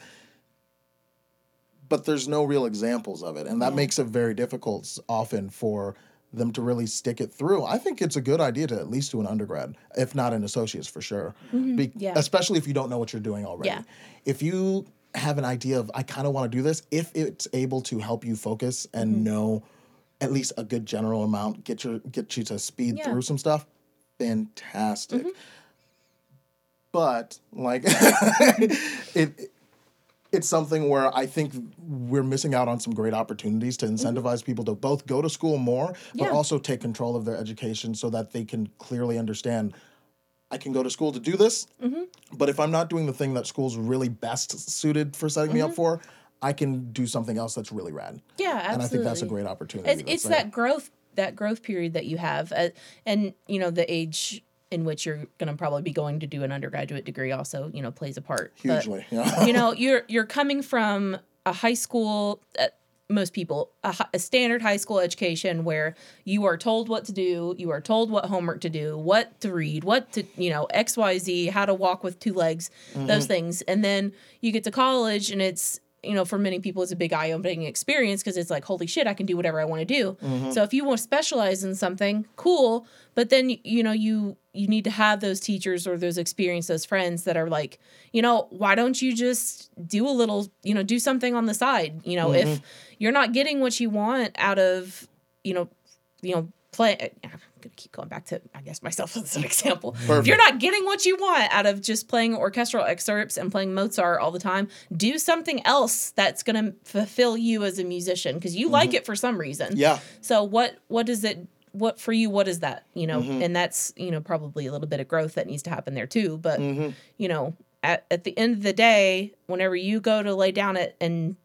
But there's no real examples of it, and that Yeah. makes it very difficult often for them to really stick it through. I think it's a good idea to at least do an undergrad, if not an associate's for sure. Mm-hmm. Yeah. Especially if you don't know what you're doing already. Yeah. If you have an idea of I kind of want to do this, if it's able to help you focus and Mm-hmm. know at least a good general amount, get your get you to speed Yeah. Mm-hmm. through some stuff, fantastic. But like it it's something where I think we're missing out on some great opportunities to incentivize people to both go to school more, but Mm-hmm. Yeah. also take control of their education so that they can clearly understand I can go to school to do this, Mm-hmm. but if I'm not doing the thing that school's really best suited for setting me Mm-hmm. up for, I can do something else that's really rad. Yeah, absolutely. And I think that's a great opportunity. It's, it's that growth that growth period that you have, uh, and you know the age in which you're going to probably be going to do an undergraduate degree also you know plays a part. But, hugely. yeah. you know you're you're coming from a high school. Uh, most people a, a standard high school education where you are told what to do you are told what homework to do what to read what to you know xyz how to walk with two legs those things and then you get to college and it's you know for many people it's a big eye-opening experience because it's like holy shit i can do whatever i want to do mm-hmm. so if you want to specialize in something cool but then you know you you need to have those teachers or those experienced those friends that are like you know why don't you just do a little you know do something on the side? You know if mm-hmm. you're not getting what you want out of you know you know play uh, i'm gonna keep going back to i guess myself as an example. If you're not getting what you want out of just playing orchestral excerpts and playing mozart all the time do something else that's gonna fulfill you as a musician because you like mm-hmm. it for some reason. Yeah. so what what is it what for you what is that you know? Mm-hmm. And that's you know probably a little bit of growth that needs to happen there too but mm-hmm. you know at, at the end of the day whenever you go to lay down it and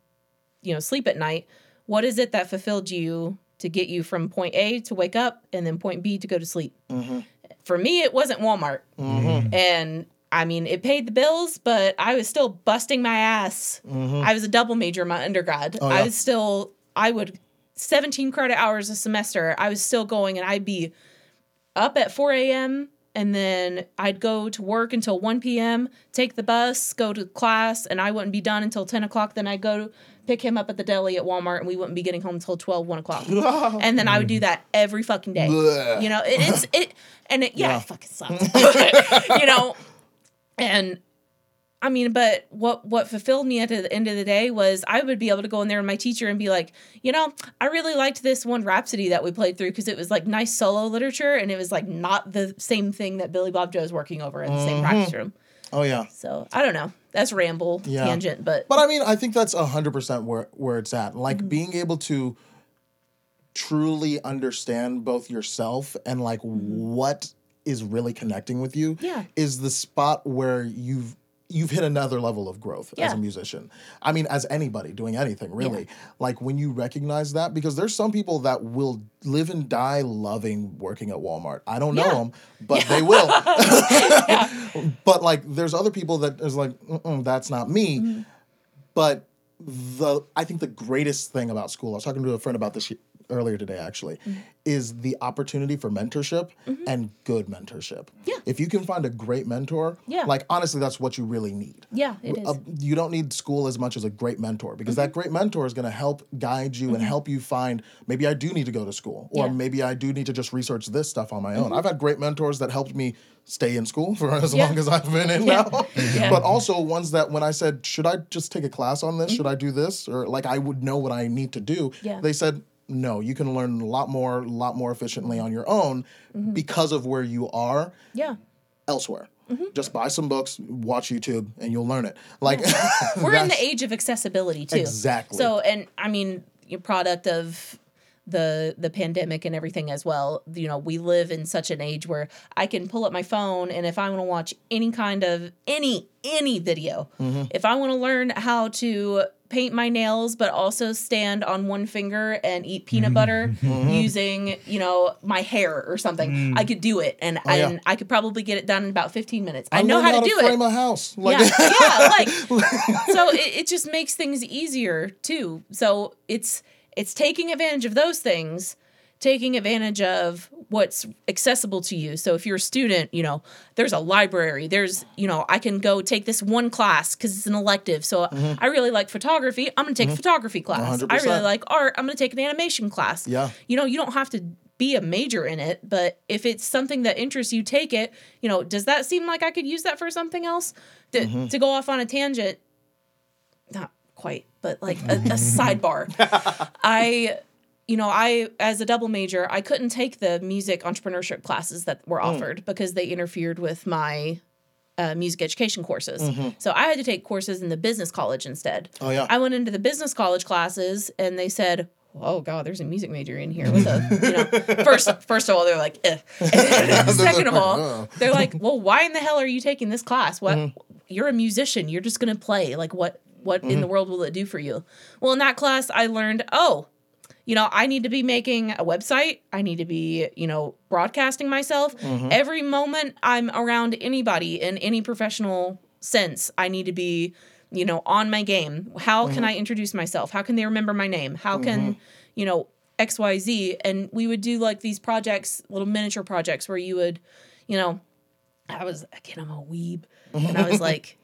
you know sleep at night what is it that fulfilled you to get you from point a to wake up and then point b to go to sleep mm-hmm. for me it wasn't walmart mm-hmm. and I mean, it paid the bills, but I was still busting my ass. Mm-hmm. I was a double major in my undergrad. Oh, I was still, I would, 17 credit hours a semester. I was still going and I'd be up at 4 a.m. and then I'd go to work until 1 p.m., take the bus, go to class, and I wouldn't be done until 10 o'clock. Then I'd go pick him up at the deli at Walmart and we wouldn't be getting home until 12, 1 o'clock. and then I would do mm. that every fucking day. You know, it, it's, it, and it, yeah, Yeah. it fucking sucks. you know, and I mean, but what what fulfilled me at the end of the day was I would be able to go in there and my teacher and be like, you know, I really liked this one Rhapsody that we played through because it was like nice solo literature and it was like not the same thing that Billy Bob Joe's working over in the same mm-hmm. practice room. Oh yeah. So I don't know. That's ramble Yeah. tangent, but But I mean, I think that's hundred percent where where it's at. Like Mm-hmm. being able to truly understand both yourself and like what is really connecting with you Mm-hmm. Yeah. is the spot where you've you've hit another level of growth as a musician. I mean, as anybody doing anything, really. Like when you recognize that, because there's some people that will live and die loving working at Walmart. I don't know them, but they will. But like, there's other people that is like, that's not me. Mm-hmm. But the I think the greatest thing about school, I was talking to a friend about this earlier today actually, Mm-hmm. is the opportunity for mentorship mm-hmm. and good mentorship. Yeah. If you can find a great mentor, Yeah. like honestly, that's what you really need. Yeah, it is. Uh, you don't need school as much as a great mentor because that mm-hmm. great mentor is going to help guide you and mm-hmm. help you find maybe I do need to go to school or Yeah. maybe I do need to just research this stuff on my own. I've had great mentors that helped me stay in school for as Yeah. long as I've been in Yeah. now. Yeah. But also ones that when I said, should I just take a class on this? Should I do this? Or like I would know what I need to do. Yeah. They said, no, you can learn a lot more, a lot more efficiently on your own because of where you are yeah. elsewhere. Just buy some books, watch YouTube, and you'll learn it. Like We're in the age of accessibility too. Exactly. So, and I mean, your product of the the pandemic and everything as well. You know, we live in such an age where I can pull up my phone and if I want to watch any kind of any any video, Mm-hmm. if I want to learn how to paint my nails but also stand on one finger and eat peanut butter Mm-hmm. using you know my hair or something i could do it and, Oh, yeah. and i could probably get it done in about 15 minutes i I know learned how to do it frame a house. Like, yeah, yeah, like so it, it just makes things easier too. So it's it's taking advantage of those things, taking advantage of what's accessible to you. So if you're a student, you know, there's a library, there's, you know, I can go take this one class because it's an elective. So I really like photography. I'm gonna take a photography class. I really like art. I'm gonna take an animation class. Yeah. You know, you don't have to be a major in it, but if it's something that interests you, take it. You know, does that seem like I could use that for something else? To, Mm-hmm. to go off on a tangent, not quite, but like a, a sidebar. I, you know, I, as a double major, I couldn't take the music entrepreneurship classes that were Mm. offered because they interfered with my uh, music education courses. So I had to take courses in the business college instead. Mm-hmm. Oh, yeah. I went into the business college classes and they said, "Oh God, there's a music major in here with a you know." First, first of all, they're like, eh. Second of all, they're like, "Well, why in the hell are you taking this class? What? Mm-hmm. You're a musician. You're just gonna play. Like, what? What in the world will it do for you?" Well, in that class, I learned, oh. You know, I need to be making a website. I need to be, you know, broadcasting myself. Mm-hmm. Every moment I'm around anybody in any professional sense, I need to be, you know, on my game. How can mm-hmm. I introduce myself? How can they remember my name? How can, mm-hmm. you know, XYZ? And we would do like these projects, little miniature projects where you would, you know, I was, again, I'm a weeb. And I was like,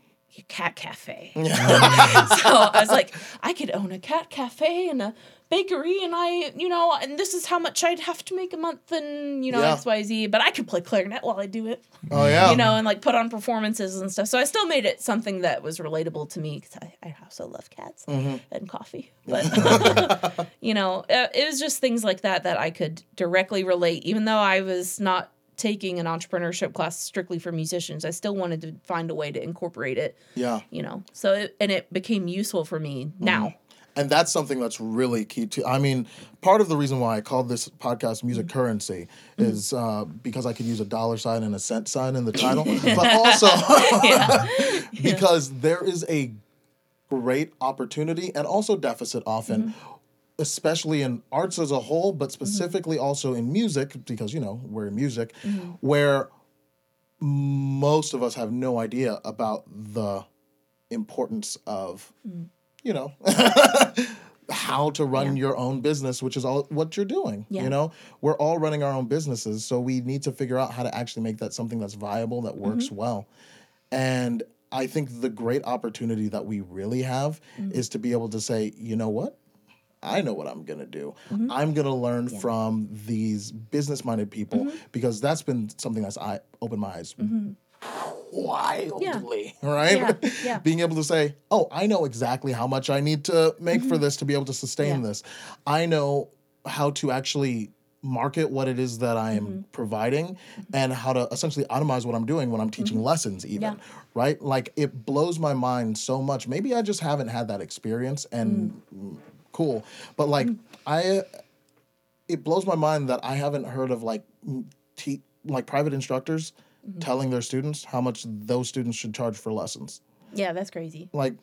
cat cafe. so I was like, I could own a cat cafe and a bakery, and I, you know, and this is how much I'd have to make a month, and you know, Yeah. X, Y, Z. But I could play clarinet while I do it, oh yeah. you know, and like put on performances and stuff. So I still made it something that was relatable to me because I, I also love cats and coffee. But you know, uh, it was just things like that that I could directly relate, even though I was not taking an entrepreneurship class strictly for musicians. I still wanted to find a way to incorporate it yeah. you know so it, and it became useful for me now And that's something that's really key to. I mean, part of the reason why I called this podcast "Music Mm-hmm. Currency" is uh, because I could use a dollar sign and a cent sign in the title, but also because there is a great opportunity and also deficit often. Mm-hmm. Especially in arts as a whole, but specifically also in music, because you know we're in music, Mm-hmm. where most of us have no idea about the importance of Mm. You know how to run your own business which is all what you're doing Yeah. you know we're all running our own businesses so we need to figure out how to actually make that something that's viable that works Mm-hmm. well and i think the great opportunity that we really have Mm-hmm. is to be able to say you know what I know what I'm going to do. Mm-hmm. I'm going to learn from these business minded people Mm-hmm. because that's been something that's I opened my eyes wildly, right? Yeah, yeah. Being able to say, "Oh, I know exactly how much I need to make for this to be able to sustain Mm-hmm. Yeah. this. I know how to actually market what it is that I am Mm-hmm. providing and how to essentially automize what I'm doing when I'm teaching lessons even, Mm-hmm. Yeah. right? Like it blows my mind so much. Maybe I just haven't had that experience and Mm. cool. But like I it blows my mind that I haven't heard of like te- like private instructors Mm-hmm. Telling their students how much those students should charge for lessons. Yeah, that's crazy. Like,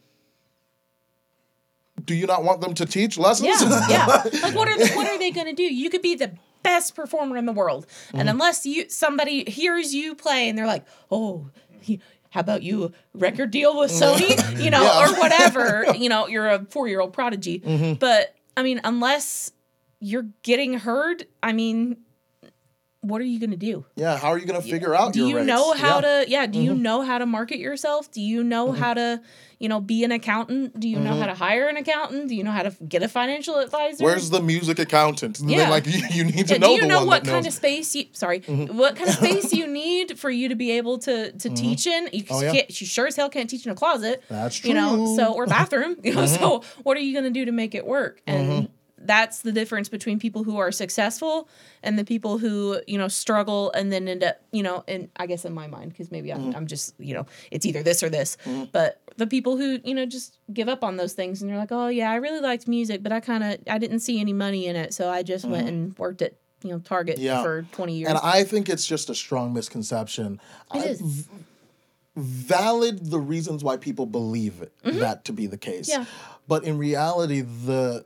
do you not want them to teach lessons? Yeah, yeah. Like, what are they, what are they going to do? You could be the best performer in the world, Mm-hmm. and unless you somebody hears you play and they're like, oh. He, how about you record deal with Sony, you know, Yeah. or whatever, you know, you're a four year old prodigy. Mm-hmm. But I mean, unless you're getting heard, I mean, what are you going to do? yeah. How are you going to figure out do you rates? know how Yeah. Mm-hmm. to yeah do you mm-hmm. know how to market yourself do you know mm-hmm. how to you know be an accountant do you know how mm-hmm. to hire an accountant do you know how to get a financial advisor Mm-hmm. Where's the music accountant? Then, Yeah. like you, you need to Yeah, know do you know what kind knows. of space you sorry what kind of space you need for you to be able to to teach in you, Oh, yeah. can't, you sure as hell can't teach in a closet That's true. you know so or bathroom you know so what are you going to do to make it work and that's the difference between people who are successful and the people who you know struggle and then end up you know and i guess in my mind because maybe I'm, mm-hmm. I'm just you know it's either this or this mm-hmm. but the people who you know just give up on those things and you're like oh yeah i really liked music but i kind of i didn't see any money in it so i just went mm-hmm. and worked at you know target Yeah. for 20 years And I think it's just a strong misconception. It I- is. valid the reasons why people believe it, that to be the case. Mm-hmm. Yeah. But in reality, the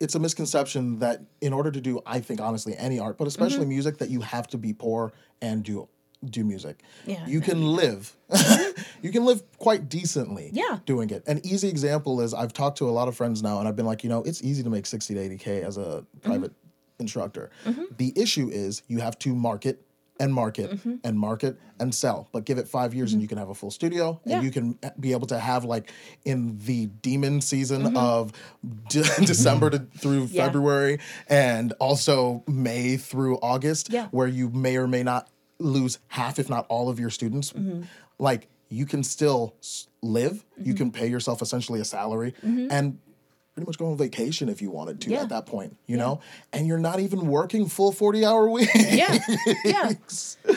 it's a misconception that in order to do, I think honestly, any art, but especially Mm-hmm. music, that you have to be poor and do do music. Yeah. You can live. you can live quite decently Yeah. doing it. An easy example is I've talked to a lot of friends now and I've been like, you know, it's easy to make 60 to 80K as a Mm-hmm. private instructor. The issue is you have to market and market Mm-hmm. and market and sell. But give it five years and you can have a full studio Yeah. and you can be able to have like in the demon season Mm-hmm. of de- December to through Yeah. February and also May through August, Yeah. where you may or may not lose half, if not all of your students. Mm-hmm. Like you can still live, Mm-hmm. you can pay yourself essentially a salary and pretty much go on vacation if you wanted to Yeah. at that point, you know? And you're not even working full 40 hour weeks. yeah yeah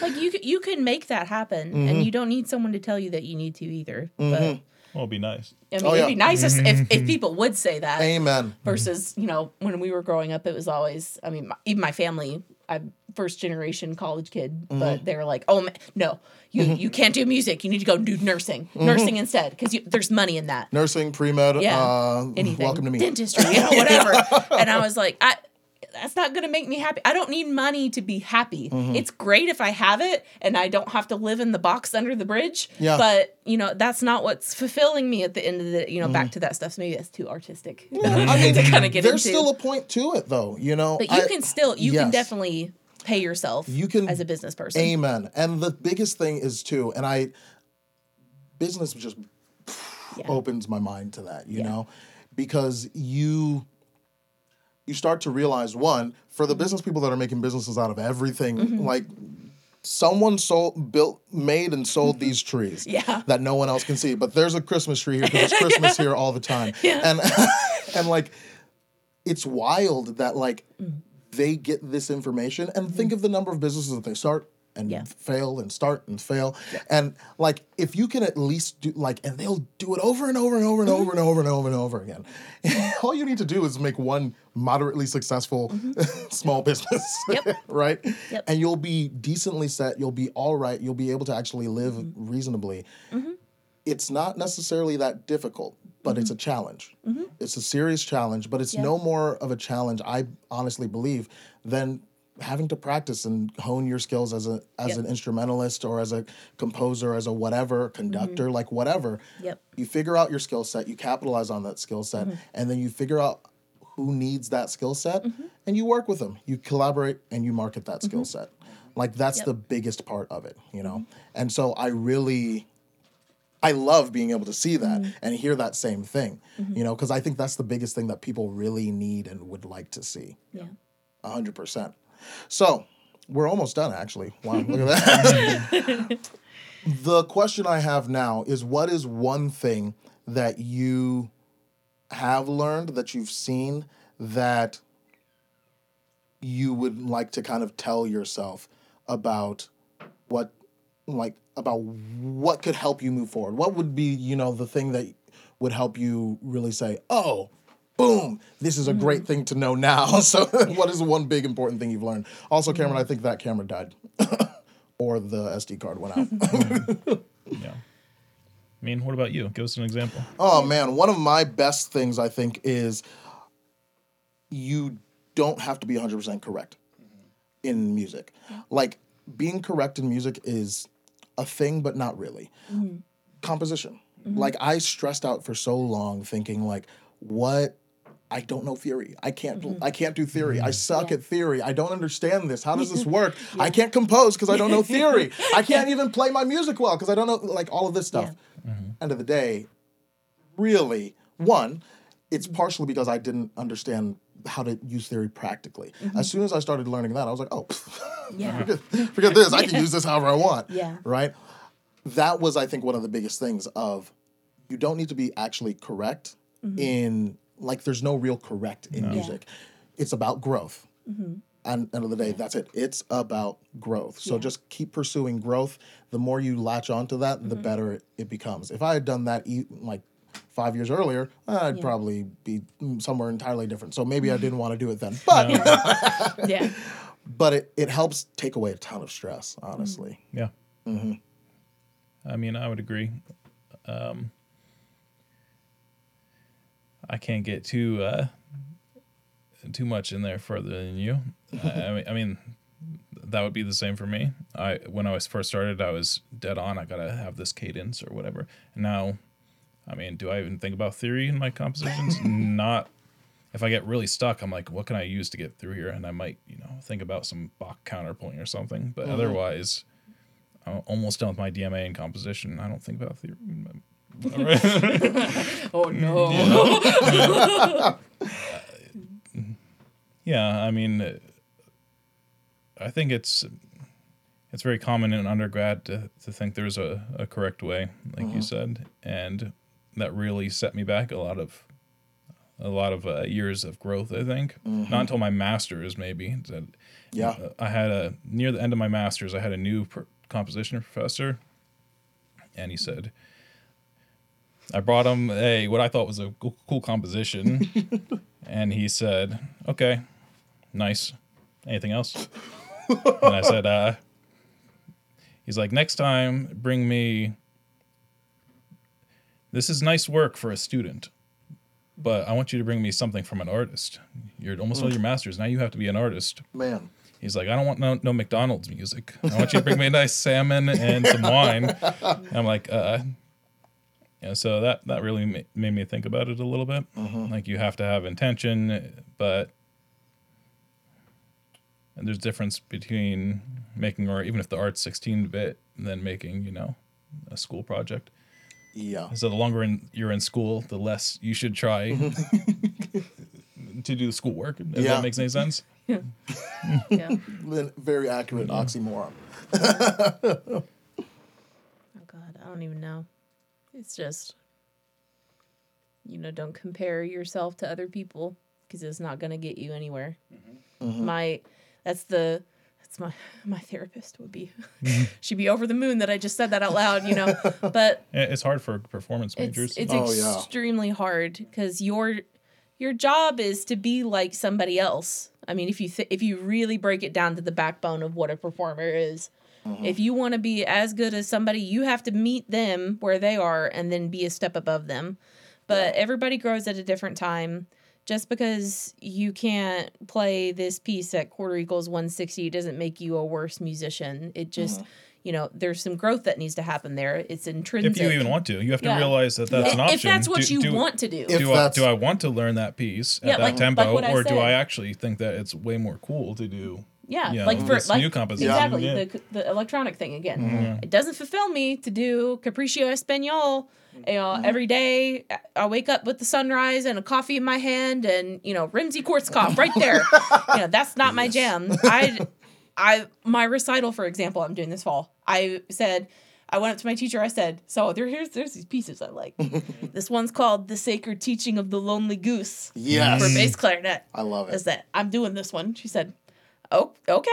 like you you can make that happen Mm-hmm. and you don't need someone to tell you that you need to either but Well, it'd be nice. I mean, Oh, it'd yeah. be nice if, if, if people would say that Amen. versus, you know, when we were growing up, it was always, I mean, my, even my family, I'm first generation college kid, Mm-hmm. but they were like, oh, ma- no, you, you can't do music. You need to go do nursing, nursing instead, because there's money in that. Nursing, pre med, Yeah. uh, Anything. welcome to me. Dentistry, you know, whatever. and I was like, I, that's not going to make me happy. I don't need money to be happy. Mm-hmm. It's great if I have it and I don't have to live in the box under the bridge. Yeah. But, you know, that's not what's fulfilling me at the end of the, you know, Mm-hmm. back to that stuff. So maybe that's too artistic I mean, to kind of get there's into. still a point to it, though. You know, but you I- can still, you yes. can definitely pay yourself You can- as a business person. Amen. And the biggest thing is too, and I, business just Yeah. opens my mind to that, you Yeah. know, because you, you start to realize one for the business people that are making businesses out of everything, Mm-hmm. like someone sold, built, made, and sold these trees Yeah. that no one else can see. But there's a Christmas tree here because it's Christmas here all the time, Yeah. and and like it's wild that like Mm. they get this information and think of the number of businesses that they start and Yeah. fail and start and fail. And like if you can at least do like and they'll do it over and over and over and over and mm-hmm. over and over and over again. All you need to do is make one moderately successful mm-hmm. small business Yep. right? Yep. and you'll be decently set you'll be all right you'll be able to actually live mm-hmm. reasonably. It's not necessarily that difficult, but it's a challenge. It's a serious challenge, but it's Yeah. no more of a challenge, I honestly believe, than having to practice and hone your skills as a as Yep. an instrumentalist or as a composer, as a whatever, mm-hmm. conductor, like whatever. Yep. You figure out your skill set, you capitalize on that skill set, mm-hmm. and then you figure out who needs that skill set mm-hmm. and you work with them. You collaborate and you market that skill set. Like that's Yep. the biggest part of it, you know? And so I really I love being able to see that Mm-hmm. and hear that same thing, you know, because I think that's the biggest thing that people really need and would like to see. Yeah. A hundred percent. So we're almost done, actually. Wow, look at that. the question I have now is what is one thing that you have learned, that you've seen, that you would like to kind of tell yourself about what like about what could help you move forward what would be you know the thing that would help you really say oh boom this is a mm-hmm. great thing to know now so what is one big important thing you've learned also cameron mm-hmm. i think that camera died or the sd card went out Yeah. I mean, what about you? Give us an example. Oh man, one of my best things I think is you don't have to be 100% correct mm-hmm. in music. Like being correct in music is a thing but not really. Composition. Like I stressed out for so long thinking like what I don't know theory. I can't. Mm-hmm. I can't do theory. I suck at theory. I don't understand this. How does this work? I can't compose because I don't know theory. I can't even play my music well because I don't know like all of this stuff. Mm-hmm. End of the day, really, one, it's partially because I didn't understand how to use theory practically. Mm-hmm. As soon as I started learning that, I was like, oh, Yeah. forget, forget this. I can use this however I want. Yeah. Right. That was, I think, one of the biggest things of you don't need to be actually correct in like there's no real correct in music. It's about growth. And end of the day, that's it. It's about growth. So Yeah. just keep pursuing growth. The more you latch onto that, the better it, it becomes. If I had done that e- like five years earlier, I'd Yeah. probably be mm, somewhere entirely different. So maybe I didn't want to do it then. But Yeah. but it, it helps take away a ton of stress, honestly. Yeah. I mean, I would agree. Um, I can't get too uh, too much in there further than you. I, I mean, I mean, that would be the same for me. I when I was first started, I was dead on. I gotta have this cadence or whatever. And now, I mean, do I even think about theory in my compositions? Not. If I get really stuck, I'm like, what can I use to get through here? And I might, you know, think about some Bach counterpoint or something. But otherwise, I'm almost done with my DMA in composition. I don't think about theory. Oh no. yeah, I mean, I think it's it's very common in undergrad to, to think there's a, a correct way, like you said, and that really set me back a lot of a lot of uh, years of growth. I think not until my master's maybe that Yeah. I had a near the end of my master's, I had a new pr- composition professor, and he said, I brought him a what I thought was a cool, composition, and he said, "Okay, nice. Anything else?" and I said, uh, "He's like, next time, bring me. This is nice work for a student." But I want you to bring me something from an artist. You're almost all your masters. Now you have to be an artist. Man. He's like, I don't want no, no McDonald's music. I want you to bring me a nice salmon and some wine. And I'm like, uh, yeah. So that that really ma- made me think about it a little bit. Mm-hmm. Like you have to have intention, but and there's difference between making or even if the art's 16 bit, than making you know a school project. Yeah. So the longer in, you're in school, the less you should try mm-hmm. to do the schoolwork. If Yeah. that makes any sense. yeah. Then Very accurate mm-hmm. oxymoron. Oh God, I don't even know. It's just, you know, don't compare yourself to other people because it's not going to get you anywhere. Mm-hmm. Mm-hmm. My, that's the, that's my my therapist would be, she'd be over the moon that I just said that out loud, you know. But It's hard for performance majors. it's Oh, yeah. extremely hard because your your job is to be like somebody else. I mean, if you th- if you really break it down to the backbone of what a performer is, Mm-hmm. if you want to be as good as somebody, you have to meet them where they are and then be a step above them. But everybody grows at a different time. Just because you can't play this piece at quarter equals 160 doesn't make you a worse musician. It just, mm-hmm. you know, there's some growth that needs to happen there. It's intrinsic. if you even want to, you have to Yeah. realize that that's an option. if that's what Do- you do- want to do. Do I, do I want to learn that piece Yeah, at that like- like tempo, what I or do. I actually think that it's way more cool to do? Yeah, you like for this like new composition, exactly yeah. the the electronic thing again. Mm-hmm. It doesn't fulfill me to do Capriccio Espagnol. You know, mm-hmm. every day I wake up with the sunrise and a coffee in my hand, and you know, Rimsky-Korsakov right there. you know, that's not my jam. I, I my recital, for example, I'm doing this fall. I said. I went up to my teacher. I said, "So there, here's there's these pieces I like. this one's called "The Sacred Teaching of the Lonely Goose" Yes. for bass clarinet I love it. Is that I'm doing this one. She said, "Oh, okay,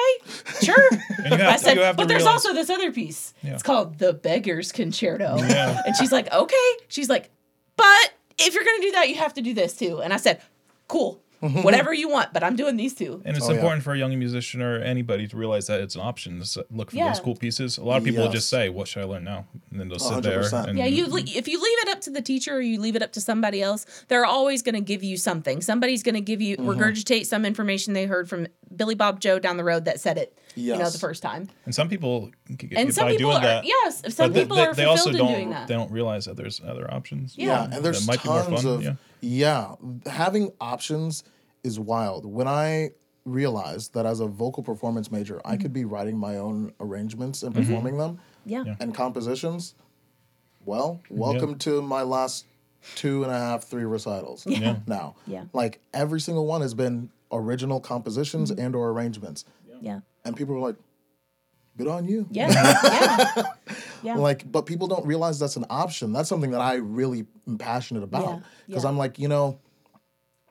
sure." And you have, I said, "But to there's realize, also this other piece. Yeah. It's called the Beggar's Concerto." Yeah. And she's like, "Okay." She's like, "But if you're gonna do that, you have to do this too." And I said, "Cool, whatever you want, but I'm doing these two. and it's Oh, yeah. important for a young musician or anybody to realize that it's an option to look for Yeah. those cool pieces. A lot of people will Yes. just say, "What should I learn now?" and then they'll sit there. And, Yeah, you le- if you leave it up to the teacher or you leave it up to somebody else, they're always going to give you something. Somebody's going to give you Mm-hmm. regurgitate some information they heard from Billy Bob Joe down the road that said it. You know, the first time. and some people can get And get some by people doing are that. yes, some they- people they, are they also in don't doing that. they don't realize that there's other options. Yeah. Yeah, and there's That might be more tons fun, of yeah. yeah. Having options is wild. When I realized that as a vocal performance major, I could be writing my own arrangements and Mm-hmm. performing them yeah. and compositions. Well, welcome to my last two and a half, three recitals. Yeah. Now, Yeah. like every single one has been original compositions Mm-hmm. and or arrangements, Yeah. and people are like, "Good on you." Yeah. Yeah. Yeah. like but people don't realize that's an option that's something that i really am passionate about because yeah. i'm like you know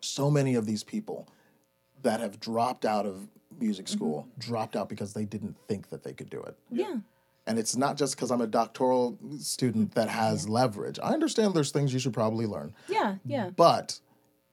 so many of these people that have dropped out of music Mm-hmm. school dropped out because they didn't think that they could do it Yeah. and it's not just because i'm a doctoral student that has leverage i understand there's things you should probably learn Yeah. Yeah. but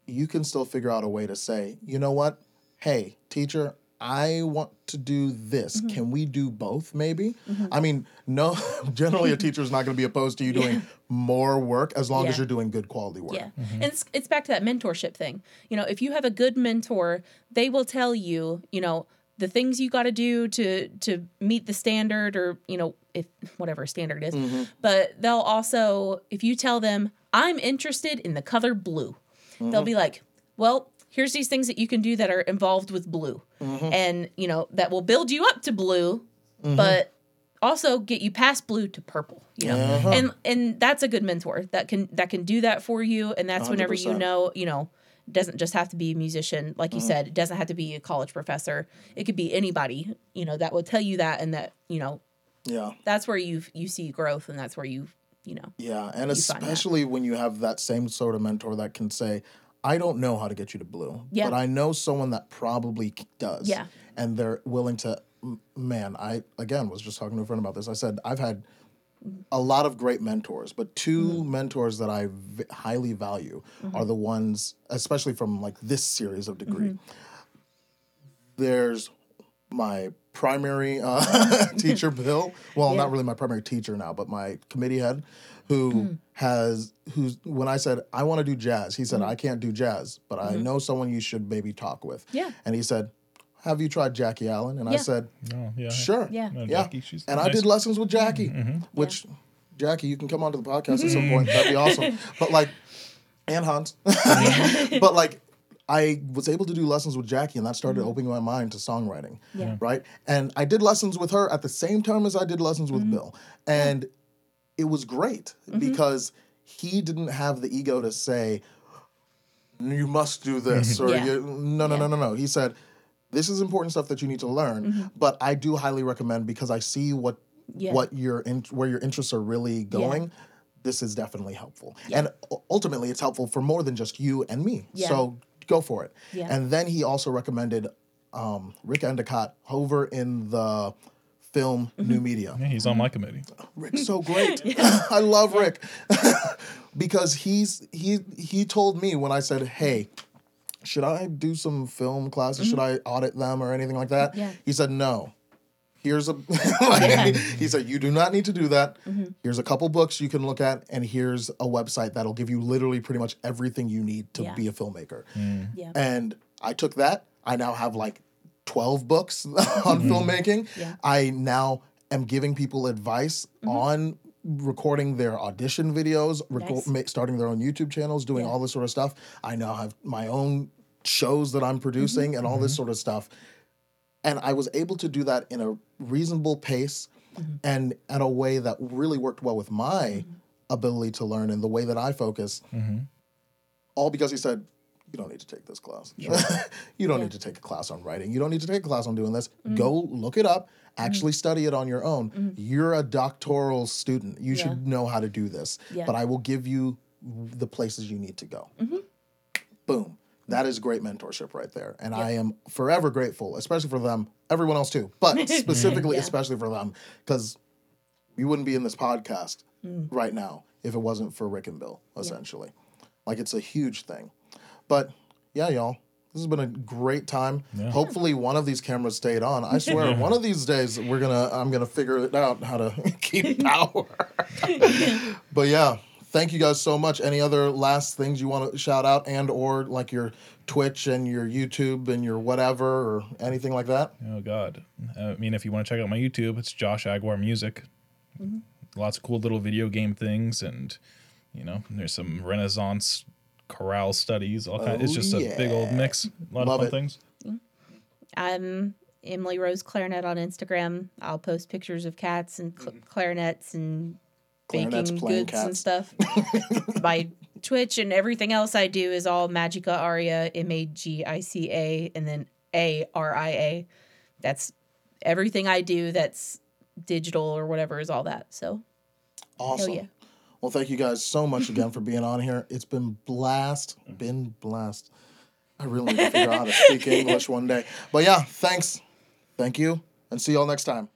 you can still figure out a way to say, you know what? Hey, teacher, I want to do this. Mm-hmm. Can we do both maybe? Mm-hmm. I mean, no, generally a teacher is not going to be opposed to you doing more work as long as you're doing good quality work. Yeah. Mm-hmm. And it's, it's back to that mentorship thing. You know, if you have a good mentor, they will tell you, you know, the things you got to do to to meet the standard or, you know, if whatever standard is. Mm-hmm. But they'll also if you tell them, "I'm interested in the color blue." They'll be like, "Well, here's these things that you can do that are involved with blue." And, you know, that will build you up to blue, but also get you past blue to purple you know Uh-huh. and and that's a good mentor that can that can do that for you and that's whenever you know you know it doesn't just have to be a musician like Uh-huh. you said it doesn't have to be a college professor it could be anybody you know that will tell you that and that you know Yeah. that's where you you see growth and that's where you you know Yeah. And You find that. especially when you have that same sort of mentor that can say, I don't know how to get you to blue, Yeah. but I know someone that probably does. Yeah. And they're willing to, man, I, again, was just talking to a friend about this. I said, I've had a lot of great mentors, but 2 Mm-hmm. mentors that I v- highly value are the ones, especially from like this series of degree. Mm-hmm. There's my primary uh, teacher, Bill. Well, not really my primary teacher now, but my committee head, who Mm. has who's when I said I want to do jazz, he Mm-hmm. said hmm. I can't do jazz, but I mm-hmm. know someone you should maybe talk with. Yeah. And he said, "Have you tried Jackie Allen?" And I said, Oh, yeah. "Sure." Yeah. No, Yeah. Jackie, she's and I did lessons with Jackie, mm-hmm. Mm-hmm. which Jackie, you can come onto the podcast at some point. That'd be awesome. But like, and Hans, but like, I was able to do lessons with Jackie, and that started opening my mind to songwriting. Yeah. Right. And I did lessons with her at the same time as I did lessons with Bill, and it was great mm-hmm. because he didn't have the ego to say, "You must do this," mm-hmm. or Yeah. you, "No, no, no, no, no." He said. This is important stuff that you need to learn, mm-hmm. but I do highly recommend because I see what Yeah. what your in, where your interests are really going, this is definitely helpful. And ultimately, it's helpful for more than just you and me. Yeah. So go for it. Yeah. And then he also recommended um, Rick Endicott over in the film Mm-hmm. New Media. Yeah, he's on my committee. Rick's so great. I love Rick because he's he he told me when I said, "Hey, should I do some film classes? Should mm-hmm. I audit them or anything like that?" Yeah. He said, "No." Here's a like, he said you do not need to do that. Mm-hmm. Here's a couple books you can look at and here's a website that'll give you literally pretty much everything you need to Yeah. be a filmmaker. Mm. yeah And I took that. I now have like 12 books on mm-hmm. filmmaking. Yeah. I now am giving people advice mm-hmm. on recording their audition videos, reco- Nice. ma- starting their own YouTube channels, doing Yeah. all this sort of stuff. I now have my own shows that I'm producing mm-hmm. and all this sort of stuff. And I was able to do that in a reasonable pace and in a way that really worked well with my ability to learn and the way that I focus all because he said, you don't need to take this class. you don't need to take a class on writing. You don't need to take a class on doing this. Mm-hmm. Go look it up, actually study it on your own. You're a doctoral student. You Yeah. should know how to do this. Yeah. But I will give you the places you need to go. Mm-hmm. Boom. That is great mentorship right there. And I am forever grateful, especially for them, everyone else too, but specifically, Yeah. especially for them, because you wouldn't be in this podcast Mm. right now if it wasn't for Rick and Bill, essentially. Like it's a huge thing. But yeah, y'all, this has been a great time. Hopefully one of these cameras stayed on. I swear one of these days we're gonna I'm gonna figure it out how to keep power. but yeah, thank you guys so much. Any other last things you want to shout out and or like your Twitch and your YouTube and your whatever or anything like that? Oh God! Uh, I mean, if you want to check out my YouTube, it's Josh Aguiar Music. Mm-hmm. Lots of cool little video game things, and you know, there's some Renaissance chorale studies. All kind. It's Oh, just a big old mix. A lot Love of it. fun things. I'm Emily Rose Clarinet on Instagram. I'll post pictures of cats and cl- mm. clarinets and Clarinets baking playing goods and stuff. My Twitch and everything else I do is all Magica Aria, M A G I C A, and then A R I A. That's everything I do that's digital or whatever is all that. So, Awesome. yeah. Well, thank you guys so much again for being on here. It's been blast, mm-hmm. been blast. I really need to figure out how to speak English one day. But yeah, thanks. Thank you, and see y'all next time.